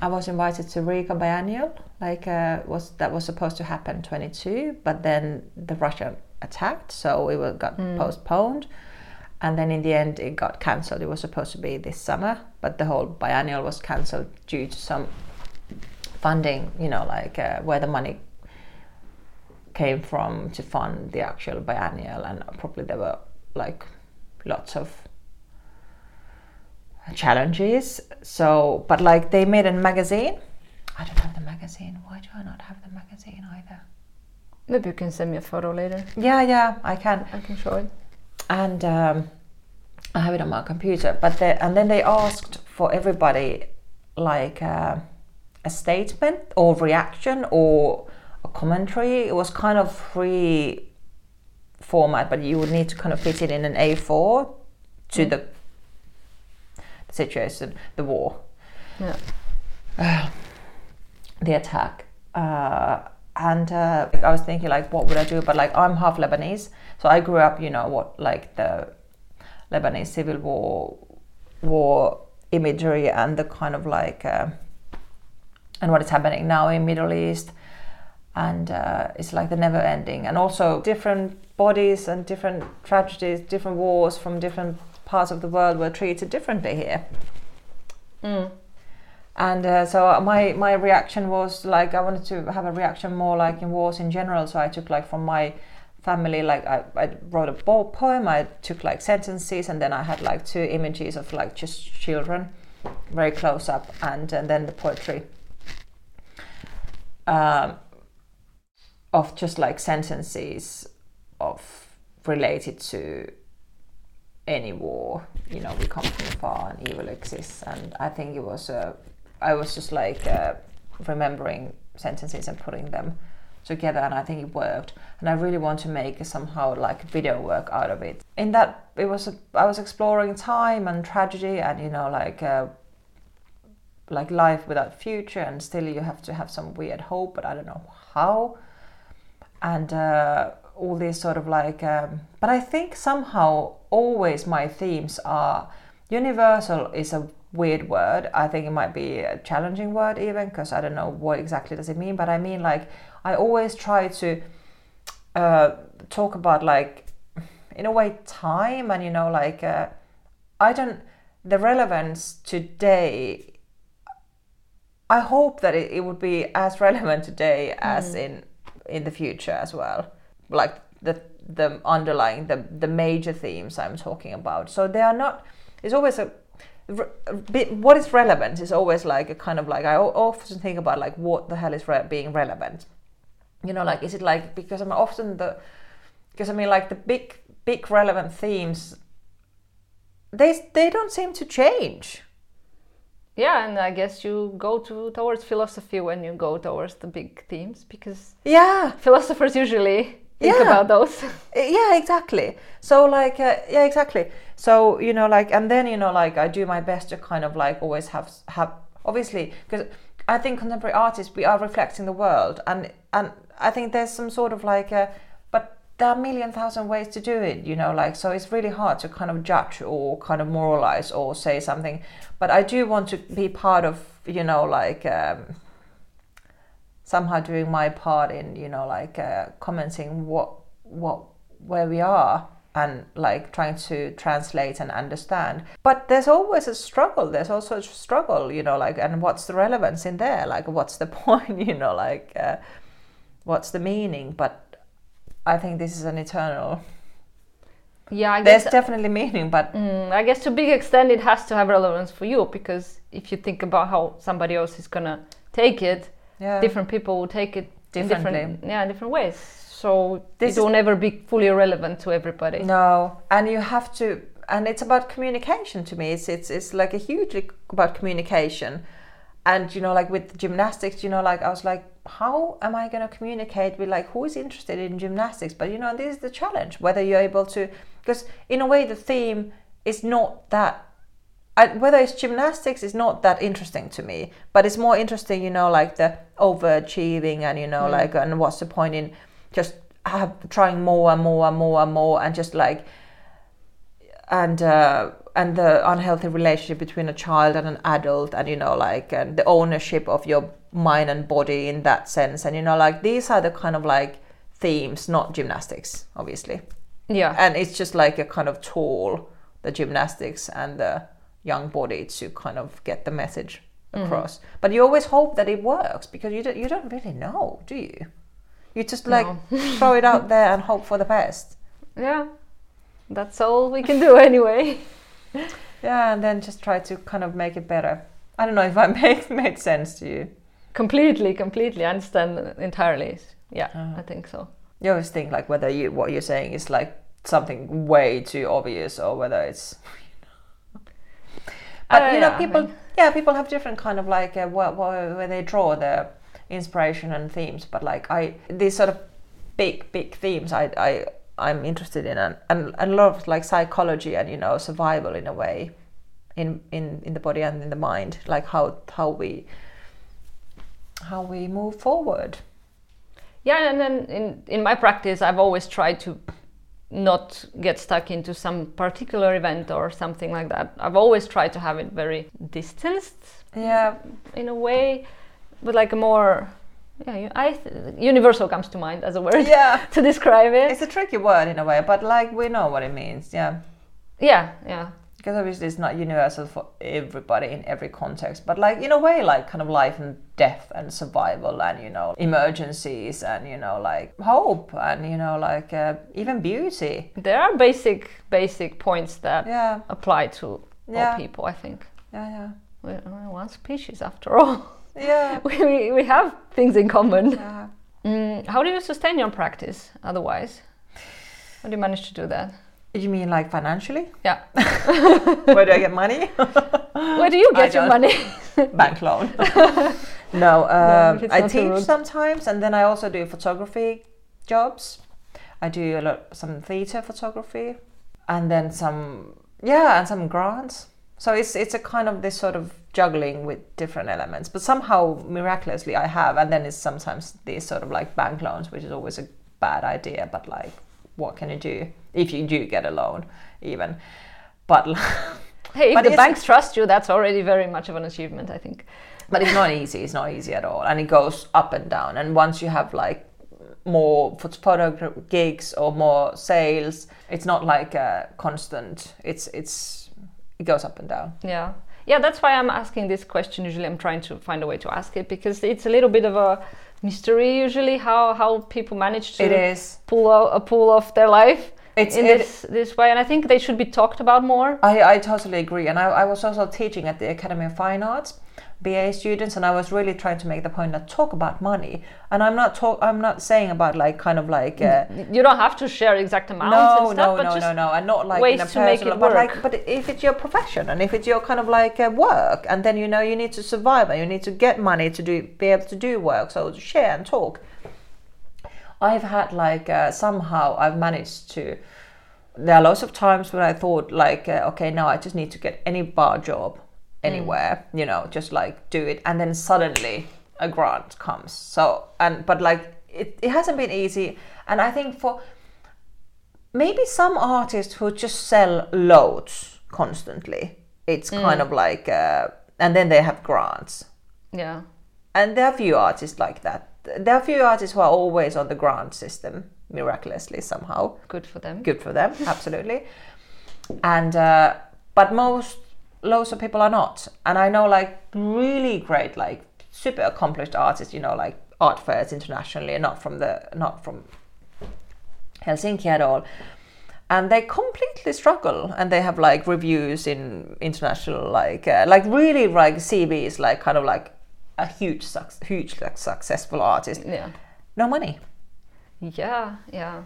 i was invited to riga biennial like uh, was that was supposed to happen 22 but then the russia attacked so it was, got postponed and then in the end it got cancelled. It was supposed to be this summer but the whole biennial was cancelled due to some funding you know like uh, where the money came from to fund the actual biennial and probably there were like lots of challenges. So but like they made a magazine. I don't have the magazine. Why do i not have the magazine either? Maybe you can send me a photo later. yeah yeah i can. I can show it. And um, I have it on my computer. But they, and then they asked for everybody like uh, a statement or reaction or a commentary. It was kind of free format, but you would need to kind of fit it in an A4 to the, the situation, the war Yeah. [sighs] the attack. Uh, and uh, I was thinking, like, what would I do? But like, I'm half Lebanese, so I grew up, you know, what like the Lebanese civil war war imagery and the kind of like uh, and what is happening now in Middle East and uh, it's like the never ending and also different bodies and different tragedies different wars from different parts of the world were treated differently here Mm. And uh, so my my reaction was like I wanted to have a reaction more like in wars in general. So I took like from my family, like I, I wrote a poem. I took like sentences, and then I had like two images of like just children, very close up, and and then the poetry. Um, of just like sentences of related to any war. You know, we come from far and evil exists, and I think it was. Uh, I was just like uh, remembering sentences and putting them together, and I think it worked. And I really want to make somehow like video work out of it. In that, it was a, I was exploring time and tragedy, and you know, like. Uh, like life without future and still you have to have some weird hope but i don't know how and uh, all these sort of like um, but i think somehow always my themes are universal is a weird word. I think it might be a challenging word even because i don't know what exactly does it mean but i mean like i always try to uh, talk about like in a way time and you know like uh, i don't the relevance today i hope that it, it would be as [laughs] relevant today as in in the future as well. Like the the underlying the the major themes i'm talking about. So they are not it's always a, what is relevant is always like a kind of like I often think about like what the hell is re- being relevant. You know like is it like because i'm often the because i mean like the big big relevant themes they they don't seem to change. Yeah, and I guess you go to towards philosophy when you go towards the big themes because yeah. philosophers usually think Yeah. about those. [laughs] yeah exactly so like uh, yeah exactly so you know like and then you know like i do my best to kind of like always have have obviously because i think contemporary artists we are reflecting the world and and i think there's some sort of like a but there are a million thousand ways to do it you know like so it's really hard to kind of judge or kind of moralize or say something but i do want to be part of you know like um, somehow doing my part in you know like uh, commenting what what where we are and like trying to translate and understand. But there's always a struggle. There's also a struggle you know like and what's the relevance in there? Like what's the [laughs] point you know like uh, what's the meaning? But i think this is an eternal Yeah, I there's guess definitely meaning but Mm, I guess to a big extent it has to have relevance for you because if you think about how somebody else is gonna take it, yeah different people will take it in different Differently. yeah different ways. So This it will never be fully relevant to everybody. No, and you have to, and it's about communication to me. It's it's it's like a hugely about communication, and you know, like with gymnastics, you know, like I was like, how am I going to communicate with like who is interested in gymnastics? But you know, this is the challenge whether you're able to, because in a way the theme is not that. I, whether it's gymnastics is not that interesting to me, but it's more interesting, you know, like the overachieving and you know, like and what's the point in just have, trying more and more and more and more and just like and uh, and the unhealthy relationship between a child and an adult and you know like and the ownership of your mind and body in that sense. And you know like these are the kind of like themes not gymnastics obviously. Yeah. and it's just like a kind of tool the gymnastics and the young body to kind of get the message across but you always hope that it works because you don't, you don't really know do you you just like [laughs] throw it out there and hope for the best yeah. That's all we can do [laughs] anyway. Yeah, and then just try to kind of make it better. I don't know if I [laughs] make made sense to you. completely, completely. I understand entirely. Yeah, Uh-huh. I think so. You always think like whether you what you're saying is like something way too obvious or whether it's. But Uh, you know, yeah, I people mean- yeah, people have different kind of like uh, where, where, where they draw their inspiration and themes. But like I, these sort of big big themes, I I I'm interested in and, and, and a lot of like psychology and you know survival in a way, in in in the body and in the mind, like how how we how we move forward. Yeah, and then in in my practice, I've always tried to not get stuck into some particular event or something like that. I've always tried to have it very distanced Yeah, in a way, but like a more yeah, I th- universal comes to mind as a word yeah. [laughs] to describe it. It's a tricky word in a way, but like we know what it means. Yeah. yeah, yeah, because obviously it's not universal for everybody in every context but like in a way like kind of life and death and survival and you know emergencies and you know like hope and you know like uh, even beauty there are basic basic points that yeah apply to Yeah. all people. I think yeah yeah we're one species after all. [laughs] yeah [laughs] we, we, we have things in common. yeah Mm, how do you sustain your practice otherwise? How do you manage to do that? You mean like financially? Yeah. [laughs] where do i get money? [laughs] Where do you get your money? [laughs] bank loan. No um, it's i teach sometimes and then i also do photography jobs. I do a lot some theater photography and then some yeah and some grants. So it's it's a kind of this sort of juggling with different elements but somehow miraculously i have and then it's sometimes these sort of like bank loans which is always a bad idea but like what can you do if you do get a loan even but [laughs] hey, if But the banks trust you, that's already very much of an achievement, I think. but it's not easy it's not easy at all and it goes up and down and once you have like more phot- photo gigs or more sales it's not like a constant it's it's it goes up and down Yeah. Yeah, that's why I'm asking this question. Usually I'm trying to find a way to ask it because it's a little bit of a mystery usually how, how people manage to it is pull out, a pull off their life It's- in it- this this way and I think they should be talked about more. I, I totally agree. And I, I was also teaching at the Academy of Fine Arts, BA students, and I was really trying to make the point that talk about money. And I'm not talk I'm not saying about like kind of like uh, You don't have to share exact amounts and no, stuff, no, but no, just no, no, and not like ways in a to make it but work. like, but if it's your profession and if it's your kind of like uh, work, and then you know you need to survive and you need to get money to do, be able to do work, so share and talk. I've had like uh, somehow I've managed to. There are lots of times when I thought like, uh, okay, now I just need to get any bar job anywhere, you know, just like do it, and then suddenly a grant comes. So and but like it, it hasn't been easy, and I think for maybe some artists who just sell loads constantly, it's kind of like, uh, and then they have grants. yeah. And there are few artists like that. There are a few artists who are always on the grant system, miraculously somehow. Good for them. Good for them, [laughs] absolutely. And uh, but most loads of people are not. And I know like really great, like super accomplished artists, you know, like art fairs internationally, and not from the not from Helsinki at all. And they completely struggle, and they have like reviews in international, like uh, like really like CVs, like kind of like a huge, huge like, successful artist, Yeah. no money. Yeah, yeah.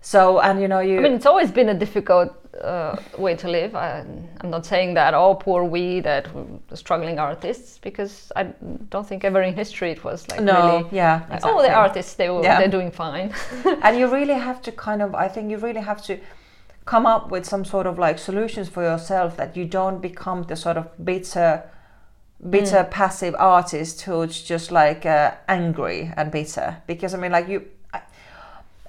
So and you know you I mean, it's always been a difficult uh, way to live. I, I'm not saying that, oh, poor we, that struggling artists, because I don't think ever in history it was like no really, yeah like, oh, the artists, they were, Yeah. they're doing fine. [laughs] and you really have to kind of i think you really have to come up with some sort of like solutions for yourself that you don't become the sort of bitter bitter passive artist who's just like uh, angry and bitter. Because i mean like you I,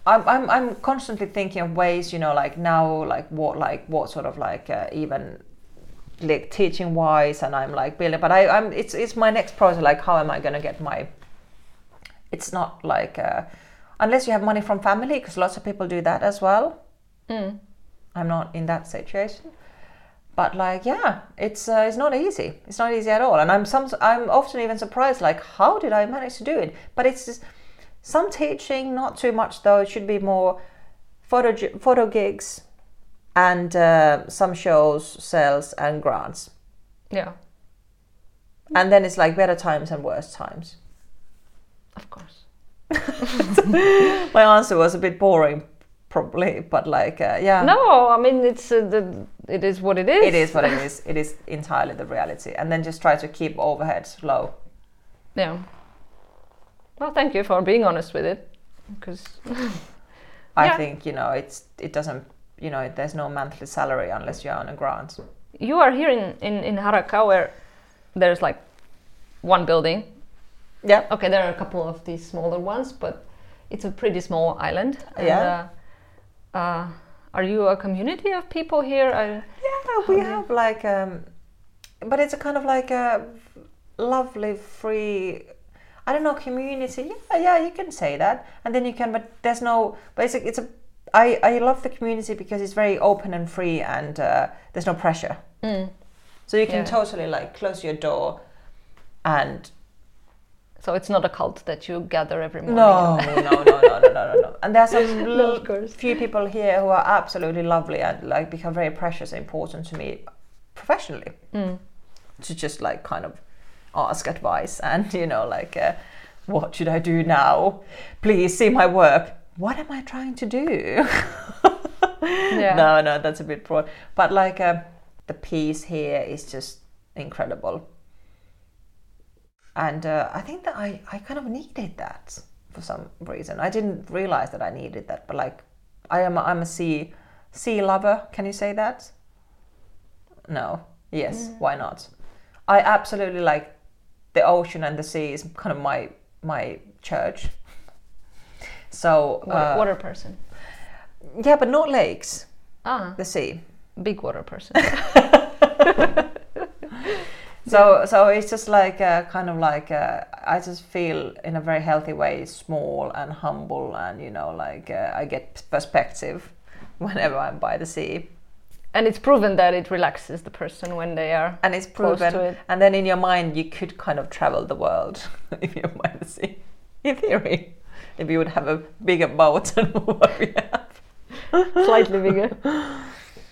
I'm, I'm i'm constantly thinking of ways you know like now like what like what sort of like uh, even like teaching wise and i'm like building but i i'm it's it's my next project like how am i to get my it's not like uh, unless you have money from family because lots of people do that as well. Mm. i'm not in that situation but like yeah it's uh, it's not easy. It's not easy at all. And i'm some i'm often even surprised like how did i manage to do it? But it's just some teaching not too much though. It should be more photo photo gigs and uh, some shows sales and grants. Yeah, and then it's like better times and worse times. Of course. [laughs] my answer was a bit boring probably but like uh, yeah No, I mean, it's uh, the, it is what it is. it is what it is it is entirely the reality and then just try to keep overheads low Yeah. Well, thank you for being honest with it, because [laughs] i Yeah. think you know it's it doesn't you know there's no monthly salary unless you're on a grant you are here in, in, in Harakka where there's like one building. yeah Okay, there are a couple of these smaller ones, but it's a pretty small island. And, Yeah. Uh, uh, are you a community of people here? I, Yeah, we have like, um, but it's a kind of like a lovely free. I don't know community. Yeah, yeah, you can say that, and then you can. But there's no. Basically, it's a. I I love the community because it's very open and free, and uh, there's no pressure. So you can Yeah. totally like close your door, and so it's not a cult that you gather every morning. no, [laughs] no, no, no, no, no, no, no. And there's some [laughs] No, little few people here who are absolutely lovely and like become very precious and important to me professionally. Mm. To just like kind of ask advice and [laughs] you know like, uh, what should I do now? Please see my work. What am I trying to do? Yeah. No, no, that's a bit broad. But like uh, the peace here is just incredible. And uh, I think that I, I kind of needed that for some reason. I didn't realize that I needed that, but like I am a, I'm a sea sea lover. Can you say that? No. Yes. Why not? I absolutely like the ocean and the sea is kind of my my church. So Water, uh, water person. yeah, but not lakes. Ah, The sea. big water person. [laughs] [laughs] So so it's just like uh, kind of like uh, I just feel in a very healthy way small and humble and you know like uh, I get perspective whenever I'm by the sea and it's proven that it relaxes the person when they are. and it's Close to proven it. and then in your mind you could kind of travel the world [laughs] if you're by the sea in theory if you would have a bigger boat [laughs] than what we have slightly bigger. [laughs]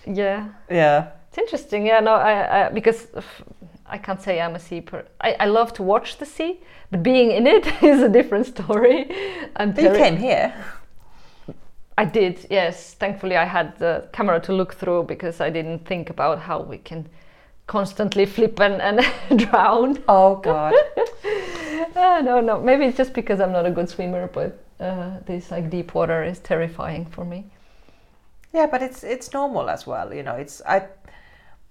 Yeah, yeah it's interesting. Yeah, no, I, I because I can't say I'm a sea per. I, I love to watch the sea, but being in it [laughs] is a different story. I'm you came here I did, yes. Thankfully, I had the camera to look through because I didn't think about how we can constantly flip and, and [laughs] drown. oh god Uh, no, no. Maybe it's just because I'm not a good swimmer, but uh, this like deep water is terrifying for me. Yeah, but it's it's normal as well. You know, it's I,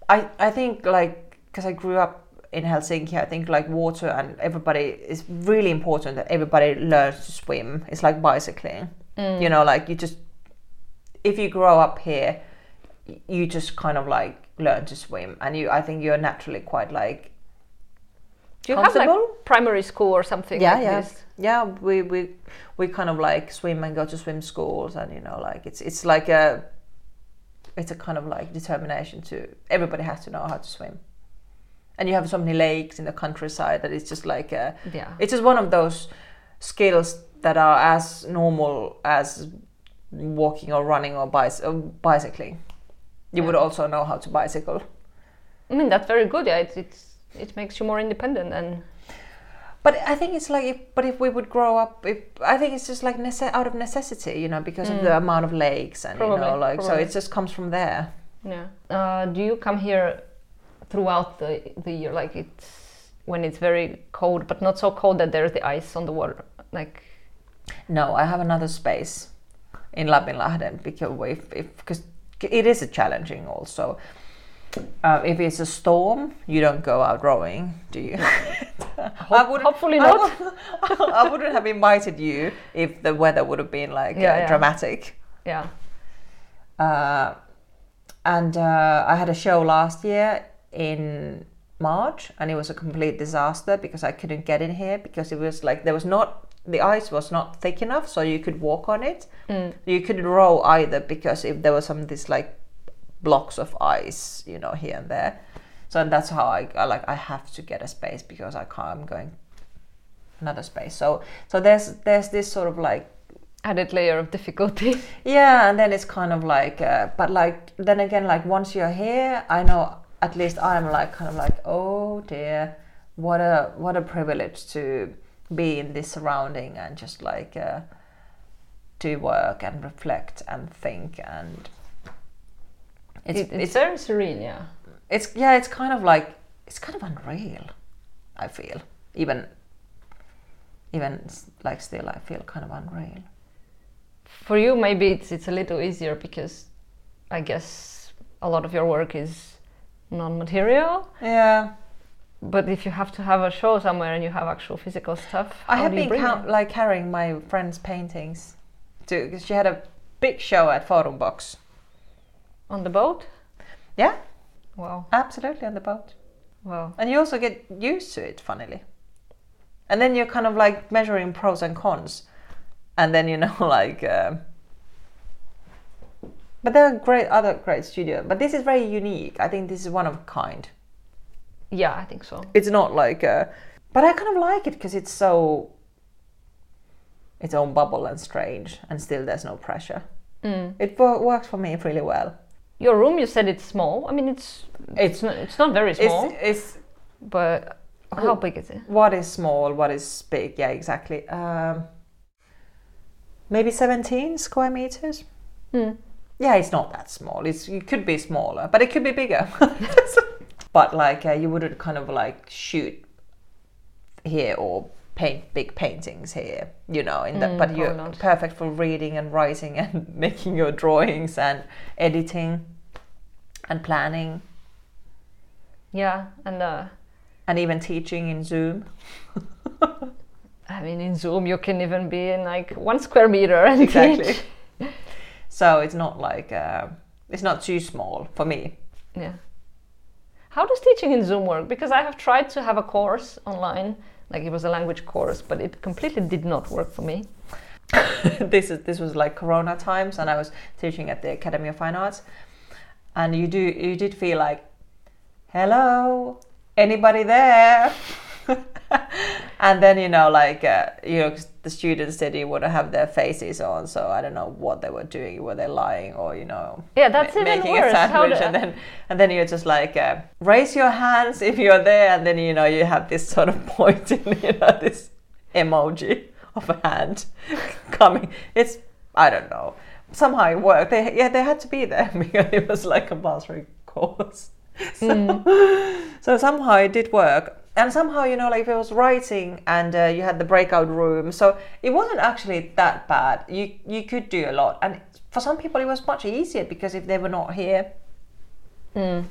I I think like because I grew up in Helsinki, I think like water and everybody is really important that everybody learns to swim. It's like bicycling. Mm. You know, like you just if you grow up here, you just kind of like learn to swim, and you I think you're naturally quite like Do you have like primary school or something yeah like yeah this? yeah we we we kind of like swim and go to swim schools and you know like it's it's like a it's a kind of like determination to everybody has to know how to swim and you have so many lakes in the countryside that it's just like a, Yeah. it's just one of those skills that are as normal as walking or running or bicy- or bicycling you would also know how to bicycle I mean, that's very good. Yeah, it, it's it makes you more independent and But I think it's like, if, but if we would grow up, if I think it's just like nece- out of necessity, you know, because of the amount of lakes and you know, Probably, like so it just comes from there. yeah. Uh, do you come here throughout the the year? Like it's when it's very cold, but not so cold that there's the ice on the water. Like No, I have another space in Lapinlahden because if, if because it is a challenging also. Uh, if it's a storm, you don't go out rowing, do you? [laughs] I hopefully I not. would- [laughs] I wouldn't have invited you if the weather would have been like Yeah, uh, yeah. dramatic. yeah. Uh, and uh, I had a show last year in March, and it was a complete disaster because I couldn't get in here because it was like there was not the ice was not thick enough, so you could walk on it. You couldn't row either because if there was some of these like blocks of ice, you know, here and there. So that's how I, I like I have to get a space because I can't. I'm going another space. So so there's there's this sort of like Added layer of difficulty. [laughs] yeah, and then it's kind of like, uh, but like then again, like once you're here, I know at least I'm like kind of like, oh dear, what a what a privilege to be in this surrounding and just like uh, do work and reflect and think and it's It- it's, it's very serene. Yeah. it's yeah, it's kind of like it's kind of unreal. I feel even even like still, I feel kind of unreal. For you, maybe it's it's a little easier because I guess a lot of your work is non-material. Yeah. But if you have to have a show somewhere and you have actual physical stuff, I have do you been bring count, it? like carrying my friend's paintings to because she had a big show at Forum Box, On the boat? Yeah, Wow. absolutely on the boat. Wow. And you also get used to it, funnily. And then you're kind of like measuring pros and cons. And then, you know, [laughs] like. Um, but there are great other great studio. But this is very unique. I think this is one of a kind. Yeah, I think so. It's not like. Uh, but I kind of like it because it's so. Its own bubble and strange, and still there's no pressure. Mm. It wo- works for me really well. Your room, you said it's small. I mean, it's it's not, it's not very small, It's, it's but how big is it? what is small, what is big. Yeah, exactly. Um, maybe 17 square meters. Mm. Yeah, it's not that small. It's it could be smaller, but it could be bigger. [laughs] but like uh, you wouldn't kind of like shoot here or paint big paintings here, you know. In that, Mm, but you're not. perfect for reading and writing [laughs] and making your drawings and editing and planning Yeah, and uh, and even teaching in Zoom. [laughs] I mean, in Zoom, you can even be in like one square meter and Exactly. So it's not like uh, it's not too small for me. Yeah. How does teaching in Zoom work? Because I have tried to have a course online, like it was a language course, but it completely did not work for me. [laughs] this is this was like Corona times, and I was teaching at the Academy of Fine Arts, and you do you did feel like, hello, anybody there? [laughs] and then you know like uh, you know the students didn't want to have their faces on, so I don't know what they were doing. Were they lying or you know? Yeah, that's ma- even making worse. a sandwich, and then and then you're just like uh, raise your hands if you're there, and then you know you have this sort of [laughs] pointing, you know, this emoji of a hand [laughs] coming. It's I don't know. Somehow it worked. They yeah they had to be there [laughs] because it was like a compulsory course. So, so somehow it did work. And somehow, you know, like if it was writing and uh, you had the breakout room, so it wasn't actually that bad. You you could do a lot, and for some people it was much easier because if they were not here, Mm.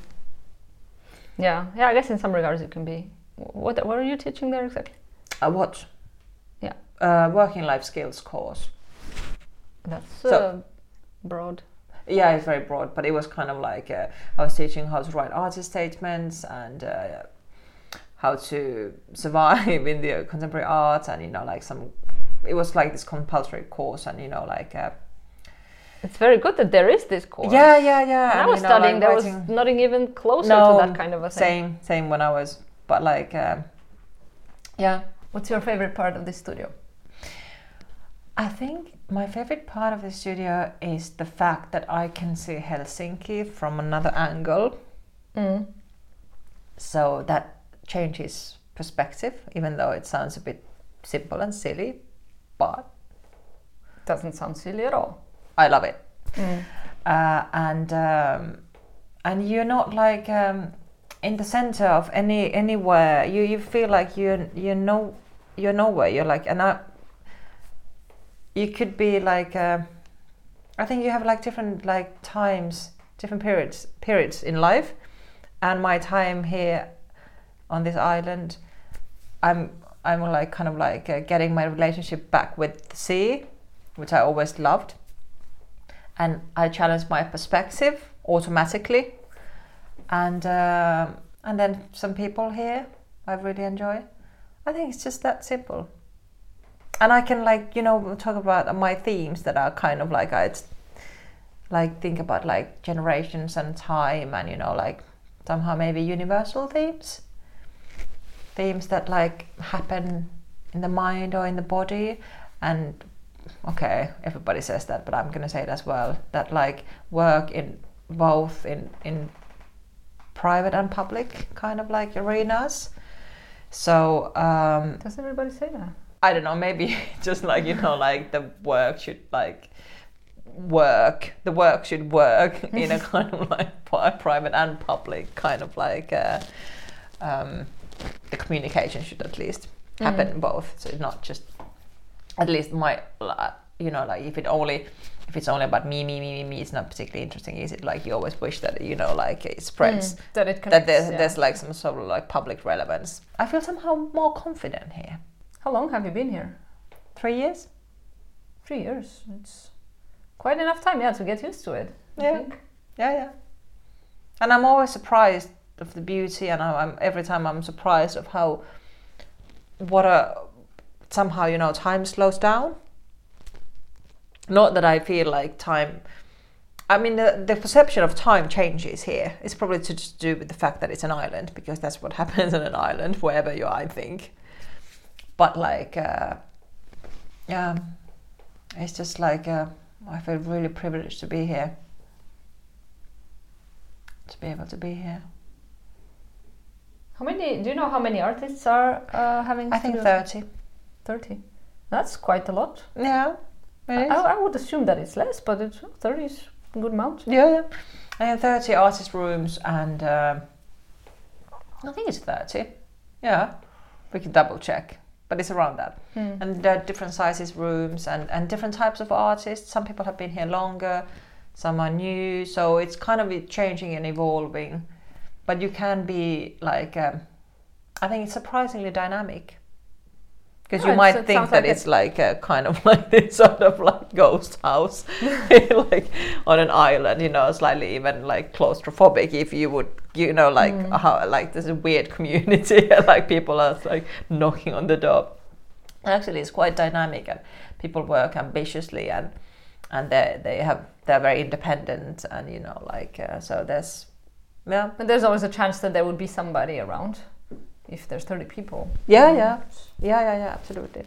Yeah, yeah. I guess in some regards it can be. What what are you teaching there exactly? uh, what? Yeah. Uh, working life skills course. That's So- uh, broad. Yeah, it's very broad, but it was kind of like uh, I was teaching how to write artist statements and uh, how to survive [laughs] in the contemporary art, and you know, like some. It was like this compulsory course, and you know, like. Uh, It's very good that there is this course. yeah, yeah, yeah. When I was you know, studying, like there was writing- nothing even closer no, to that kind of a thing. Same, same when I was, but like, um, yeah. What's your favorite part of this studio? I think my favorite part of the studio is the fact that I can see Helsinki from another angle. Mm. So that changes perspective, even though it sounds a bit simple and silly, but Doesn't sound silly at all. I love it. Uh, and um, and you're not like um, in the center of any anywhere. You you feel like you you know you're nowhere. You're like and I. You could be like. Uh, I think you have like different like times, different periods periods in life, and my time here on this island, I'm I'm like kind of like uh, getting my relationship back with the sea, which I always loved and I challenge my perspective automatically. And um and then some people here I really enjoy. I think it's just that simple. And I can like you know talk about my themes that are kind of like I like think about like generations and time and you know like somehow maybe universal themes themes that like happen in the mind or in the body and okay everybody says that but i'm going to say it as well that like work in both in in private and public kind of like arenas so um Does everybody say that? i don't know maybe [laughs] just like you know like the work should like work the work should work in a [laughs] kind of like private and public kind of like uh, um, the communication should at least mm. happen in both so it's not just at least my uh, you know like if it only if it's only about me me me me me it's not particularly interesting is it like you always wish that you know like it spreads mm, That it that there's, yeah. there's like some sort of like public relevance i feel somehow more confident here How long have you been here? three years Three years. It's quite enough time, yeah, to get used to it. I Yeah. think. yeah, yeah. And I'm always surprised of the beauty, and I'm, every time I'm surprised of how what a somehow you know time slows down. Not that I feel like time. I mean, the, the perception of time changes here. It's probably to, to do with the fact that it's an island, because that's what [laughs] happens in an island, wherever you are, I think. But like, uh, yeah, it's just like uh, I feel really privileged to be here, to be able to be here. How many? Do you know how many artists are uh, having? I think thirty. Thirty. That's quite a lot. Yeah, I. I would assume that it's less, but it's thirty is a good amount. Yeah, yeah. I have 30 artist rooms and um I think it's 30. Yeah, we can double check, but it's around that. Hmm. And there are different sizes rooms and, and different types of artists. Some people have been here longer, some are new, so it's kind of changing and evolving. But you can be like, um, I think it's surprisingly dynamic. Because Yeah, you it's- might think that like it's like a kind of [laughs] like this sort of like ghost house, [laughs] like on an island, you know, slightly even like claustrophobic. If you would, you know, like Mm. how like there's a weird community, [laughs] like people are like knocking on the door. Actually, it's quite dynamic, and people work ambitiously, and and they they have they're very independent, and you know, like uh, so there's yeah But there's always a chance that there would be somebody around if there's 30 people. Yeah, yeah, yeah, yeah, yeah, absolutely.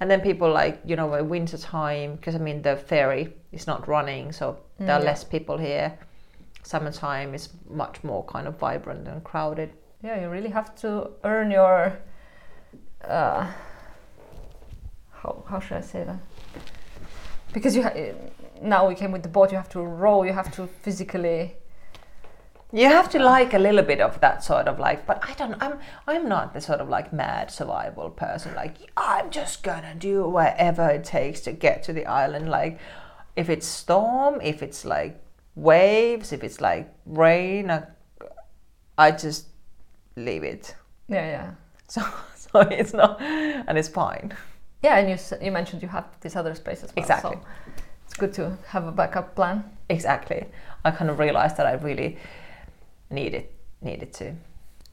And then people like you know in winter time because I mean the ferry is not running, so there are Mm, less people here. Summertime is much more kind of vibrant and crowded. Yeah, you really have to earn your. Uh, how how should I say that? Because you ha- now we came with the boat, you have to row, you have to physically. You have to like a little bit of that sort of like, but I don't. I'm I'm not the sort of like mad survival person. Like I'm just gonna do whatever it takes to get to the island. Like if it's storm, if it's like waves, if it's like rain, I, I just leave it. Yeah, yeah, [laughs] So so it's not, and it's fine. yeah. And you you mentioned you have these other spaces well. Exactly. So it's good to have a backup plan. Exactly. I kind of realized that I really needed needed to.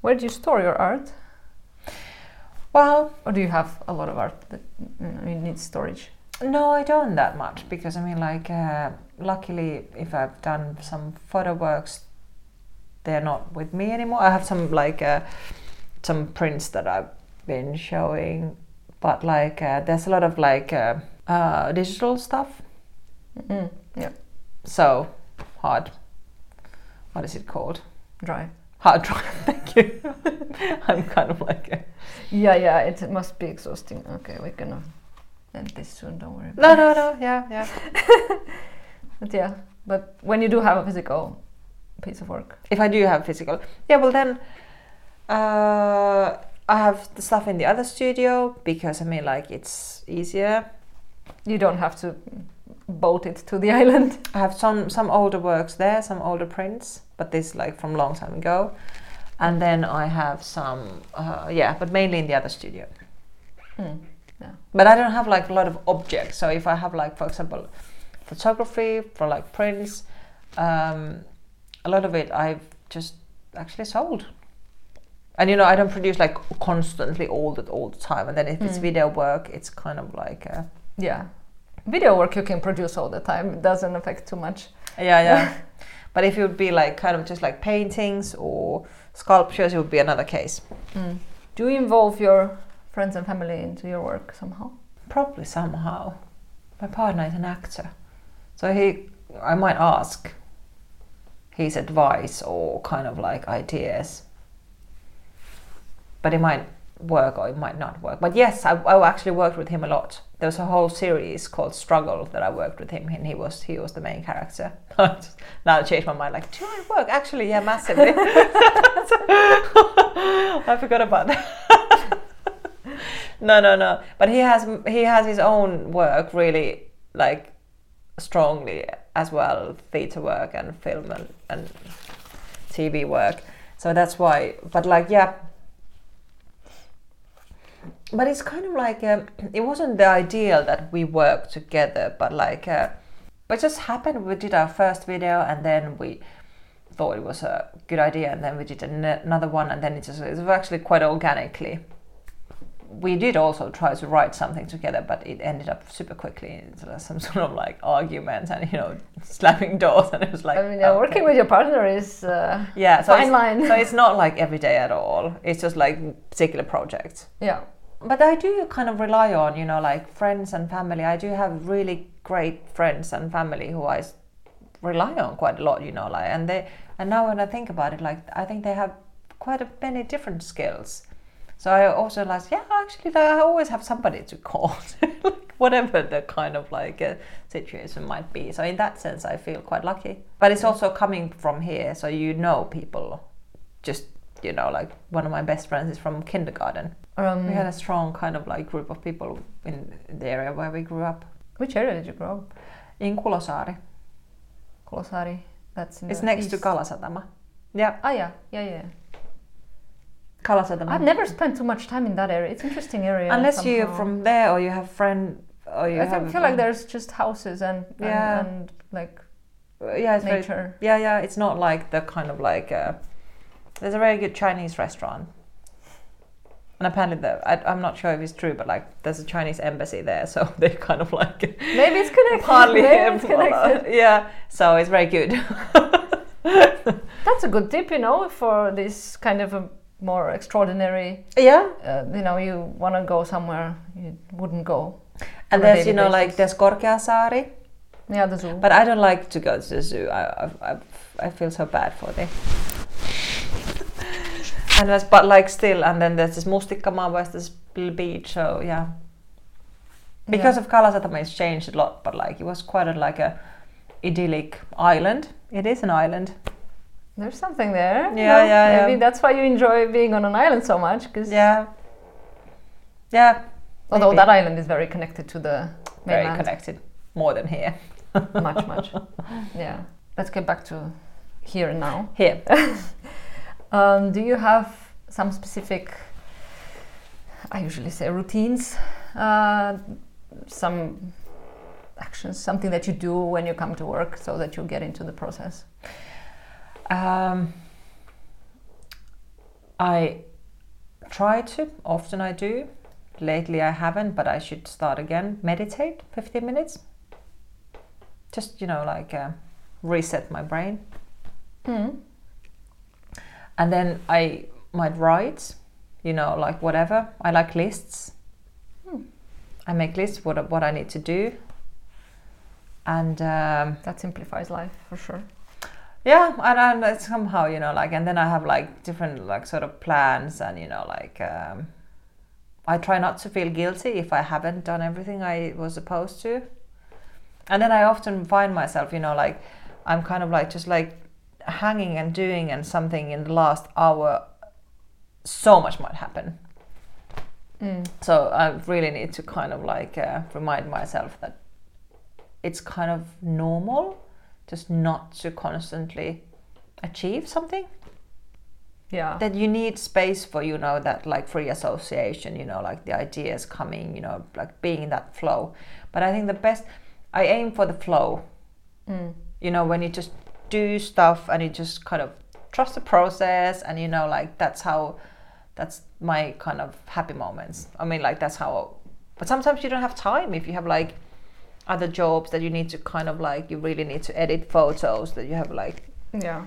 Where do you store your art, Well, or do you have a lot of art that you, need storage? No, I don't that much because I mean, like, uh, luckily, if I've done some photo works, they're not with me anymore. I have some like uh, some prints that I've been showing, but like, uh, there's a lot of like uh, uh, digital stuff. Mm, yeah, So hard. What is it called? Dry. Hard drive. [laughs] Thank you. I'm kind of like. A, Yeah, yeah. It must be exhausting. Okay, we're gonna end this soon. Don't worry. no, no, no. Yeah, yeah. [laughs] But yeah, but when you do have a physical piece of work, if I do have physical. Yeah, well then uh, I have the stuff in the other studio because I mean like it's easier. you don't have to boat it to the [laughs] island. I have some some older works there, some older prints, but this like from long time ago. And then I have some uh, yeah, but mainly in the other studio. Mm. Yeah. But I don't have like a lot of objects. So if I have like for example photography for like prints, um, a lot of it I've just actually sold. And you know I don't produce like constantly all the all the time. And then if it's Mm. video work, it's kind of like uh, Yeah, video work you can produce all the time. It doesn't affect too much. yeah yeah. [laughs] but if it would be like kind of just like paintings or sculptures, it would be another case. Mm. Do you involve your friends and family into your work somehow? Probably somehow. My partner is an actor, so he I might ask his advice or kind of like ideas. But it might work or it might not work. But yes, I, I actually worked with him a lot. There was a whole series called Struggle that I worked with him, and he was he was the main character. [laughs] now I changed my mind. Like, do I work? Actually, yeah, massively. [laughs] I forgot about that. [laughs] no, no, no. But he has he has his own work really like strongly as well, theatre work and film and, and TV work. So that's why. But like, yeah. But it's kind of like um, it wasn't the ideal that we work together, but like uh, but it just happened. We did our first video, and then we thought it was a good idea, and then we did an- another one, and then it just it was actually quite organically. We did also try to write something together, but it ended up super quickly into some [laughs] sort of like argument and you know slamming doors, and it was like. I mean, okay. working with your partner is uh, yeah, so fine line. so it's not like every day at all. It's just like particular projects yeah. But I do kind of rely on, you know, like friends and family. I do have really great friends and family who I rely on quite a lot, you know, like, and they, and now when I think about it, like, I think they have quite a many different skills. So I also like, yeah, actually, I always have somebody to call, [laughs] like, whatever the kind of like uh, situation might be. So in that sense, I feel quite lucky. But it's also coming from here, so you know people. Just you know, like one of my best friends is from kindergarten. Um, We had a strong kind of like group of people in the area where we grew up. which area did you grow up? In Kulosaari. Kolosari. That's in It's next to east. Kalasatama. Yeah, Ah, yeah, yeah, yeah. Kalasatama. I've never spent too much time in that area. It's interesting area. Unless you're from there or you have friend or you I have. feel like there's just houses and and, Yeah. and like Uh, yeah, it's very, nature. yeah, yeah. It's not like the kind of like. Uh, there's a very good Chinese restaurant. And apparently, the, I, I'm not sure if it's true, but like there's a Chinese embassy there, so [laughs] they kind of like Maybe it's connected. partly Maybe it's connected. yeah. So it's very good. [laughs] That's a good tip, you know, for this kind of a more extraordinary. yeah, Uh, you know, you want to go somewhere you wouldn't go. and there's you know like basis. there's Korkeasaari. Yeah, the zoo. But I don't like to go to the zoo. I, I, I, I feel so bad for them. And there's, but like still, and then there's this Mustikkamaa, where's this little beach. So yeah, because of Kalasatama, it's changed a lot. But like it was quite a, like a idyllic island. It is an island. There's something there. you Yeah, know. yeah, yeah. Maybe that's why you enjoy being on an island so much, because Yeah, yeah. although maybe. that island is very connected to the very mainland, connected, more than here. much, much. [laughs] Yeah. Let's get back to here and now. Here, [laughs] Um, do you have some specific, I usually say routines, uh, some actions, something that you do when you come to work so that you get into the process? Um, I try to, often I do. Lately I haven't, but I should start again. Meditate 15 minutes. Just, you know, like uh, reset my brain. Hmm. And then I might write, you know, like whatever. I like lists. Hmm. I make lists what what I need to do. And um, That simplifies life for sure. yeah and, and it's somehow you know like and then i have like different like sort of plans and you know like um, i try not to feel guilty if i haven't done everything i was supposed to and then i often find myself you know like i'm kind of like just like hanging and doing and something in the last hour so much might happen Mm. so I really need to kind of like uh, remind myself that it's kind of normal just not to constantly achieve something. Yeah. That you need space for, you know, that like free association, you know, like the ideas coming, you know, like being in that flow. But I think the best, I aim for the flow, Mm. you know, when you just do stuff and you just kind of trust the process and, you know, like that's how, that's my kind of happy moments. I mean, like that's how, but sometimes you don't have time if you have like other jobs that you need to kind of like, you really need to edit photos that you have like, Yeah.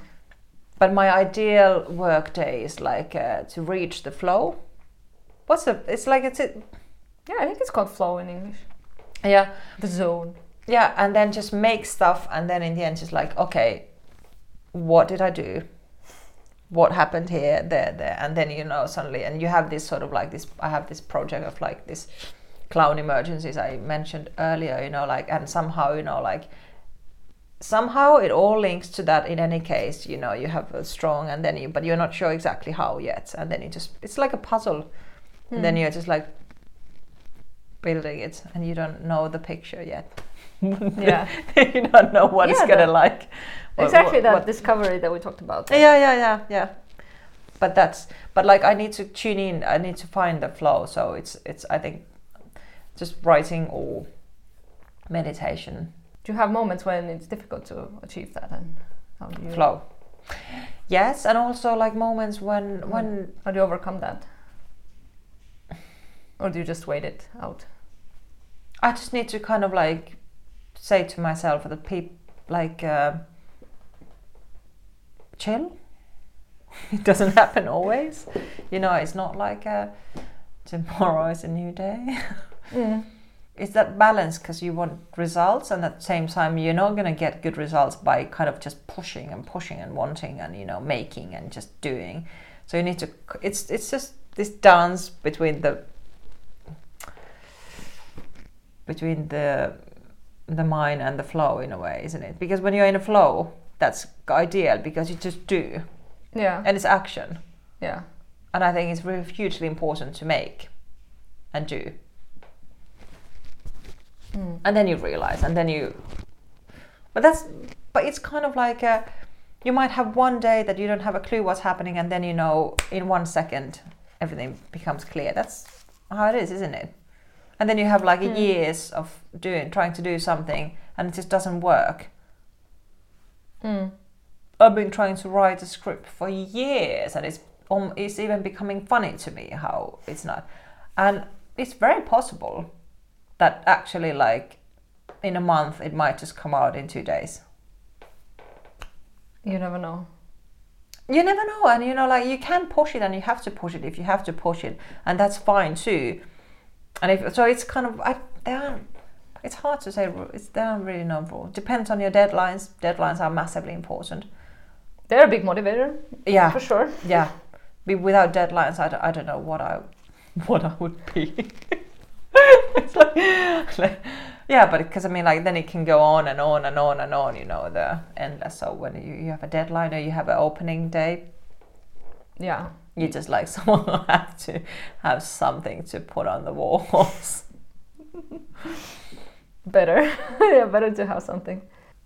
but my ideal work day is like uh, to reach the flow. What's the, it's like, it's, it, Yeah, I think it's called flow in English. yeah, The zone. yeah and then just make stuff and then in the end just like okay what did i do? What happened here there there. And then you know suddenly and you have this sort of like this i have this project of like this clown emergencies i mentioned earlier you know like and somehow you know like somehow it all links to that in any case you know you have a strong and then you but you're not sure exactly how yet. And then you just it's like a puzzle. And then hmm. you're just like building it and you don't know the picture yet [laughs] Yeah. you don't know what it's gonna like what- exactly what- that what- discovery that we talked about. yeah yeah yeah yeah but that's but like i need to tune in i need to find the flow so it's it's i think just writing or meditation Do you have moments when it's difficult to achieve that, and how do you flow. Yes, and also like moments when Mm. when How do you overcome that? Or do you just wait it out? I just need to kind of like say to myself that people like uh, chill. [laughs] It doesn't happen always, you know. It's not like uh, tomorrow is a new day. [laughs] Mm. it's that balance because you want results and at the same time you're not going to get good results by kind of just pushing and pushing and wanting and you know making and just doing so you need to it's it's just this dance between the between the the mind and the flow in a way isn't it? Because when you're in a flow that's ideal because you just do. Yeah, and it's action. Yeah, and i think it's really hugely important to make and do. Mm. and then you realize and then you but that's but it's kind of like a, you might have one day that you don't have a clue what's happening and then you know in one second everything becomes clear. That's how it is isn't it and then you have like Mm. years of doing trying to do something and it just doesn't work Mm. i've been trying to write a script for years and it's um, it's even becoming funny to me how it's not and it's very possible that actually like in a month it might just come out in two days You never know. you never know and you know like you can push it and you have to push it if you have to push it and that's fine too and if so it's kind of I, there aren't, it's hard to say it's there aren't really no rule depends on your deadlines. Deadlines are massively important. They're a big motivator, yeah. For sure. yeah. Be- without deadlines I, don't- I don't know what i what i would be. It's [laughs] like, like yeah but because i mean like then it can go on and on and on and on you know the endless. So when you, you have a deadline or you have an opening day Yeah, you just like [laughs] someone will have to have something to put on the walls [laughs] better. [laughs] yeah, better to have something.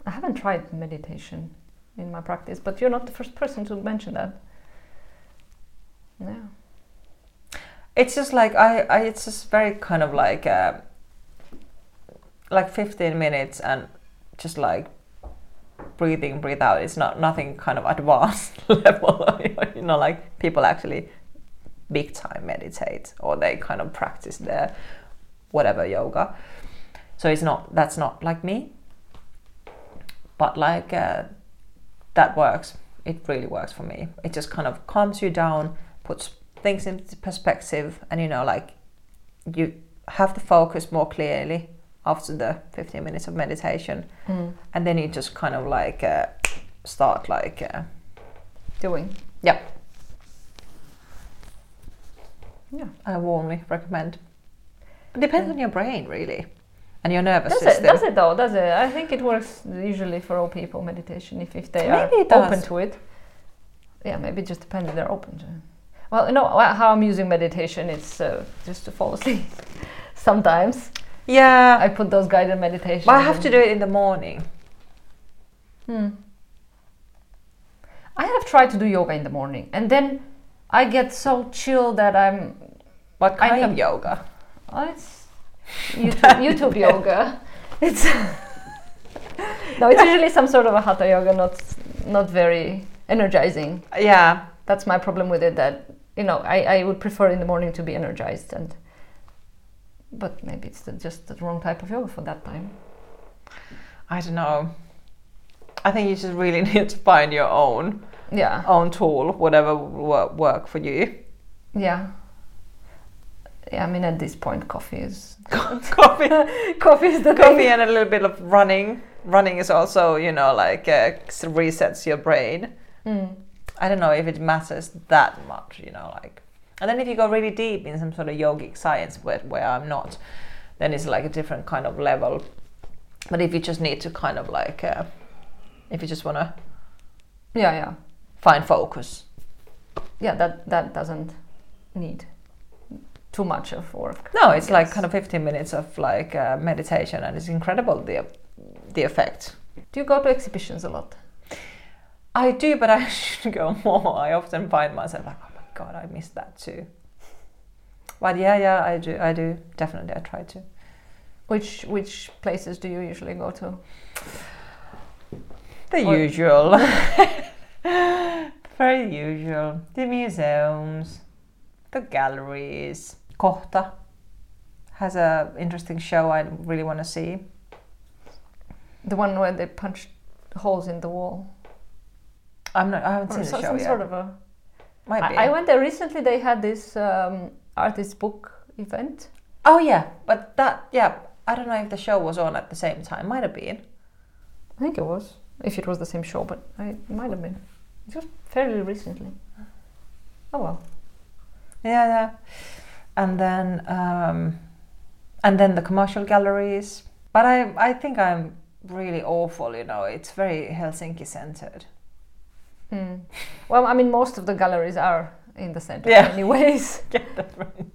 I haven't tried meditation in my practice, but you're not the first person to mention that. Yeah. it's just like I, I it's just very kind of like uh, like 15 minutes and just like breathing breathe out. It's not nothing kind of advanced [laughs] level. [laughs] You know like people actually big time meditate or they kind of practice their whatever yoga. So it's not that's not like me. But like uh, that works. It really works for me. It just kind of calms you down puts things into perspective. And you know like you have the focus more clearly after the 15 minutes of meditation Mm. and then you just kind of like uh, start like uh, Doing. yeah Yeah. i warmly recommend it depends on your brain really and your nervous Does system it? Does it though? Does it? I think it works usually for all people. Meditation, if if they Maybe are open to it. Yeah, maybe it just depends if they're open to. it. Well, you know how I'm using meditation. It's uh, just to fall asleep. [laughs] Sometimes yeah I put those guided meditations. but i have to do it in the morning Hmm. I have tried to do yoga in the morning, and then I get so chill that I'm. what kind of need- yoga Oh, it's YouTube, YouTube yoga. [laughs] It's [laughs] no, it's usually some sort of a hatha yoga, not not very energizing. yeah That's my problem with it. That you know, I, I would prefer in the morning to be energized, and but maybe it's the, just the wrong type of yoga for that time. i don't know i think you just really [laughs] need to find your own Yeah, own tool whatever work for you yeah, yeah. I mean, at this point, coffee is [laughs] coffee [laughs] coffee is the coffee thing. and a little bit of running running is also you know like uh, resets your brain Mm. i don't know if it matters that much you know like and then if you go really deep in some sort of yogic science where, where i'm not then it's like a different kind of level but if you just need to kind of like uh, if you just want to Yeah, yeah, find focus yeah. That that doesn't need too much of work. no it's like kind of 15 minutes of like uh, meditation and it's incredible the the effect Do you go to exhibitions a lot? I do, but I [laughs] should go more. I often find myself like, oh god, I missed that too. But yeah, yeah, I do, I do definitely. I try to. Which which places do you usually go to? The Or- usual. [laughs] Very usual. The museums, the galleries. Kohta has a interesting show I really want to see. The one where they punched holes in the wall. I'm not. I haven't Or seen so- the show some yet. sort of a. Might be. I, I went there recently. They had this um, artist book event. oh yeah, but that yeah. I don't know if the show was on at the same time. Might have been. I think it was. If it was the same show, but I, it might have been. It was fairly recently. Oh well. Yeah, yeah. And then um, and then the commercial galleries. But I I think I'm really awful. You know, it's very Helsinki centered. Hmm. Well, I mean, most of the galleries are in the center, Yeah. anyways. [laughs] Yeah, that's right.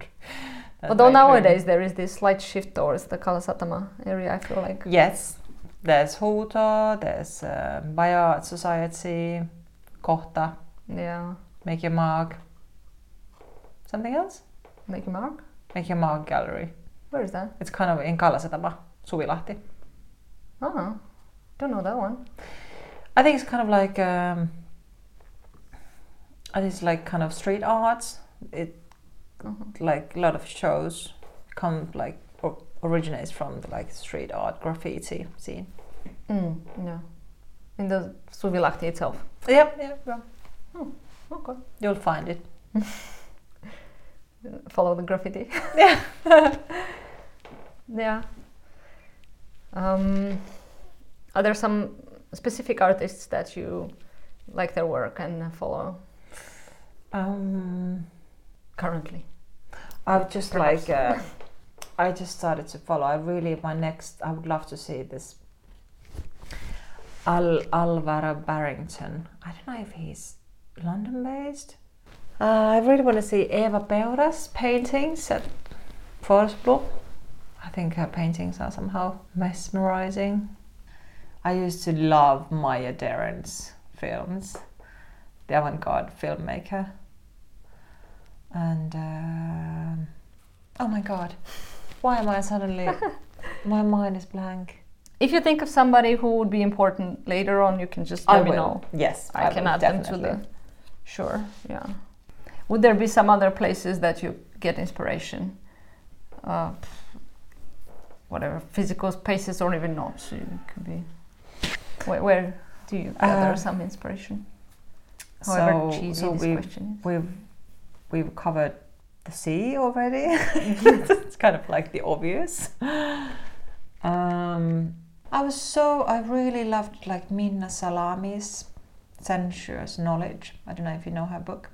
That's Although very true. nowadays there is this slight shift towards the Kalasatama area. I feel like. Yes, there's Huuto, there's uh, Bioart Society, Kohta, Yeah. Make Your Mark. Something else? Make a mark. Make Your Mark Gallery. Where is that? It's kind of in Kalasatama, Suvilahti. Oh, don't know that one. I think it's kind of like um, I think it's like kind of street arts. It Uh-huh. like a lot of shows come like or originates from the like street art graffiti scene. Mm, yeah. In the Suvilahti itself. Yeah, yep, yeah. Okay. You'll find it. [laughs] Follow the graffiti. Yeah. [laughs] yeah. Um, are there some specific artists that you like their work and follow Um, currently? I've just Perhaps. like uh, I just started to follow. I really my next. I would love to see this. Al Alvaro Barrington. I don't know if he's London based. Uh, I really want to see Eeva Peura's paintings at Forsblom. I think her paintings are somehow mesmerizing. I used to love Maya Deren's films, the avant-garde filmmaker. And um oh my god, why am I suddenly? [laughs] my mind is blank. If you think of somebody who would be important later on, you can just let I me will. know. Yes, I, can will, add them to the. Sure, yeah. Would there be some other places that you get inspiration? Uh, whatever, physical spaces or even not. So it could be. Where, where do you gather Uh, some inspiration? However so, cheesy so this question is. we've we've covered the sea already. [laughs] it's kind of like the obvious. Um, I was so I really loved like Minna Salami's sensuous knowledge. I don't know if you know her book.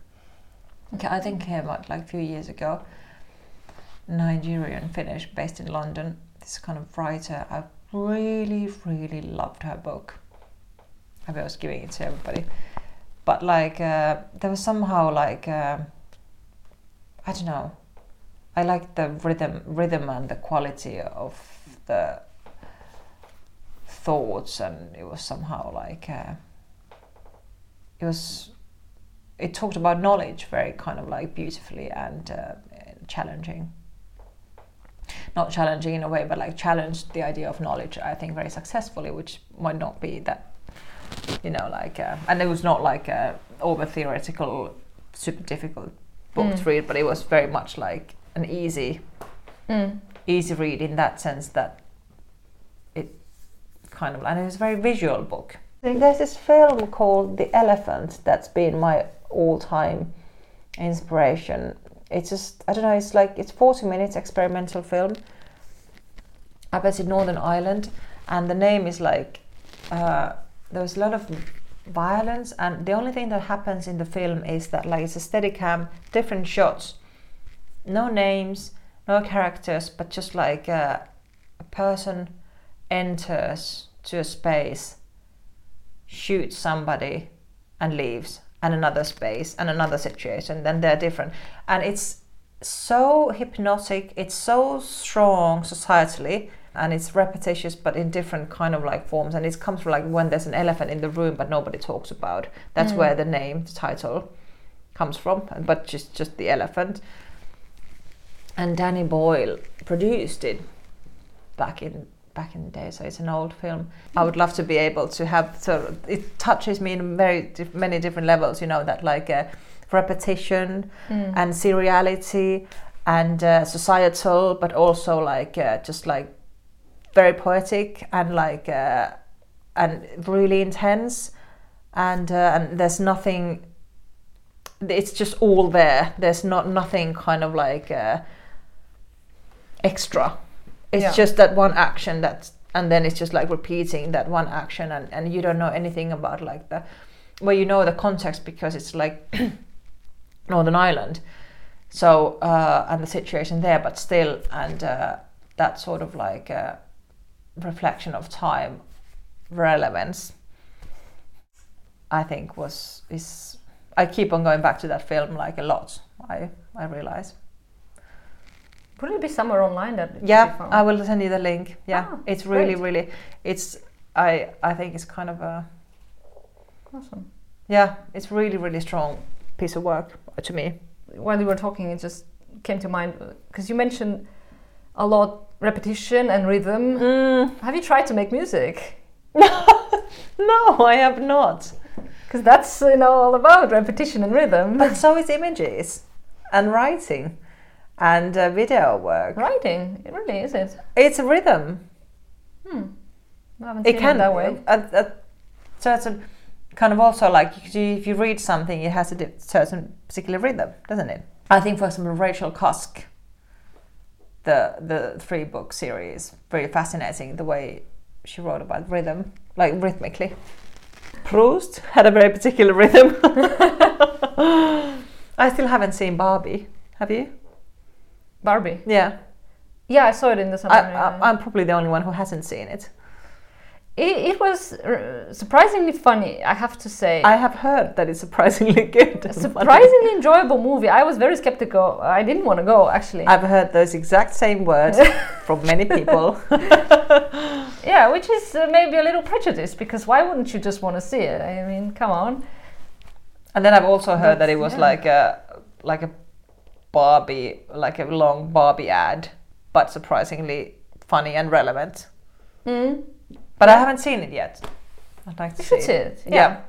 Okay, I think came out like a few years ago. Nigerian Finnish, based in London. This kind of writer. I really, really loved her book. I was giving it to everybody, but like uh, there was somehow like uh, I don't know. I liked the rhythm, rhythm and the quality of the thoughts, and it was somehow like uh, it was. It talked about knowledge very kind of like beautifully and uh, challenging. Not challenging in a way, but like challenged the idea of knowledge. I think very successfully, which might not be that, you know, like, uh, and it was not like a over theoretical, super difficult book Mm. to read, but it was very much like an easy Mm. easy read in that sense that it kind of and it was a very visual book. There's this film called The Elephant that's been my all-time inspiration. It's just I don't know. It's like it's 40 minutes experimental film. I bet in Northern Ireland, and the name is like uh, there's a lot of violence, and the only thing that happens in the film is that like it's a steady cam, different shots, no names, no characters, but just like uh, a person enters to a space, shoots somebody, and leaves, and another space, and another situation. Then they're different, and it's so hypnotic. It's so strong societally, and it's repetitious, but in different kind of like forms. And it comes from like when there's an elephant in the room, but nobody talks about. That's Mm. where the name, the title, comes from. But just just the elephant and Danny Boyle produced it. back in back in the day. So it's an old film. I would love to be able to have so it touches me in very diff- many different levels. You know that like uh, repetition Mm. and seriality and uh, societal, but also like uh, just like very poetic and like uh, and really intense. And uh, and there's nothing. It's just all there. There's not nothing kind of like uh, extra. It's Yeah. just that one action that's and then it's just like repeating that one action and, and you don't know anything about like the well you know the context because it's like [clears throat] Northern Ireland. So uh, and the situation there, but still, and uh, that sort of like uh, reflection of time, relevance. I think was is I keep on going back to that film like a lot. I I realize. Would it be somewhere online that it could be Yeah. I will send you the link. Yeah, Ah, it's really great. really it's I I think it's kind of a Awesome. yeah it's really really strong piece of work to me. While you were talking, it just came to mind because you mentioned a lot repetition and rhythm. Mm. Have you tried to make music? [laughs] no, I have not. Because that's you know all about repetition and rhythm. But so is images and writing and uh, video work. Writing, it really is it. It's a rhythm. Hmm. I haven't It can it that way. At, at certain kind of also like if you, read something, it has a certain particular rhythm, doesn't it? I think, for example, Rachel Cusk, the the three book series, very fascinating the way she wrote about rhythm, like rhythmically. Proust had a very particular rhythm. [laughs] I still haven't seen Barbie. Have you? Barbie. Yeah. Yeah, I saw it in the summer. I, I, I'm probably the only one who hasn't seen it. It, it was uh, surprisingly funny, I have to say. I have heard that it's surprisingly [laughs] good. Surprisingly enjoyable movie. I was very skeptical. I didn't want to go actually. I've heard those exact same words [laughs] from many people. [laughs] yeah, which is uh, maybe a little prejudice because why wouldn't you just want to see it? I mean, come on. And then I've also heard that it was yeah. like a like a Barbie, like a long Barbie ad, but surprisingly funny and relevant. Mm. But I haven't seen it yet. I'd like to You see should see it. it. Yeah.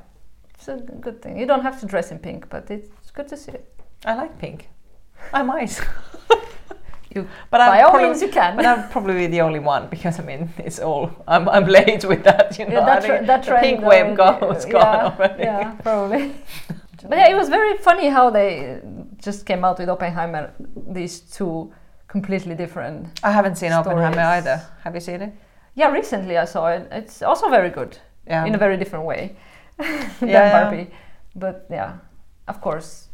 It's a good thing. You don't have to dress in pink, but it's good to see it. I like pink. I might. [laughs] You, [laughs] but by I'm all probably, means, you can. But I'm probably the only one because I mean it's all I'm I'm late with that. You know, yeah, that, tra- that the trend pink wave goes yeah, gone already. Yeah, probably. [laughs] but yeah, it was very funny how they just came out with Oppenheimer. These two completely different. I haven't seen Oppenheimer either. Have you seen it? Yeah, recently I saw it. It's also very good Yeah. in a very different way [laughs] than Yeah, yeah. Barbie. But yeah, of course,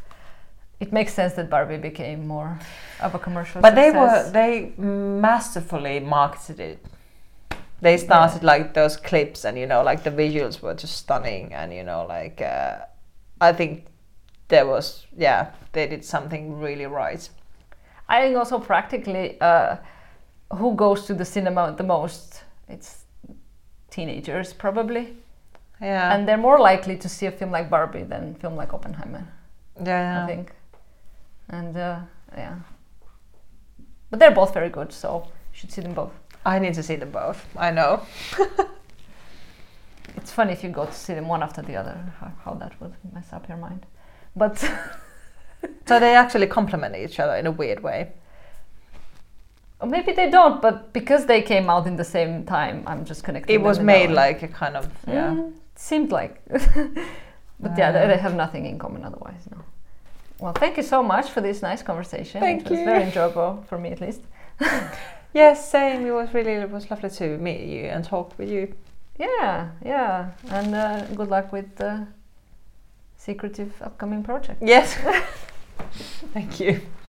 it makes sense that Barbie became more of a commercial. but they were they masterfully marketed it. They started like those clips, and you know, like the visuals were just stunning, and you know, like uh, I think there was yeah, they did something really right. I think also practically, uh, who goes to the cinema the most? It's teenagers probably, Yeah, and they're more likely to see a film like Barbie than a film like Oppenheimer. yeah, I think, and uh, yeah, but they're both very good, so you should see them both. I need to see them both. I know. [laughs] It's funny if you go to see them one after the other, how, how that would mess up your mind. But [laughs] So they actually complement each other in a weird way. Or maybe they don't, but because they came out in the same time, I'm just connecting. It was made like a kind of yeah. Mm, seemed like. [laughs] but yeah, they, they have nothing in common otherwise. No. Well, thank you so much for this nice conversation. Thank it was you. very [laughs] enjoyable for me at least. [laughs] Yes, same. It was really it was lovely to meet you and talk with you. Yeah, yeah, and uh, good luck with the secretive upcoming project. Yes. Thank you.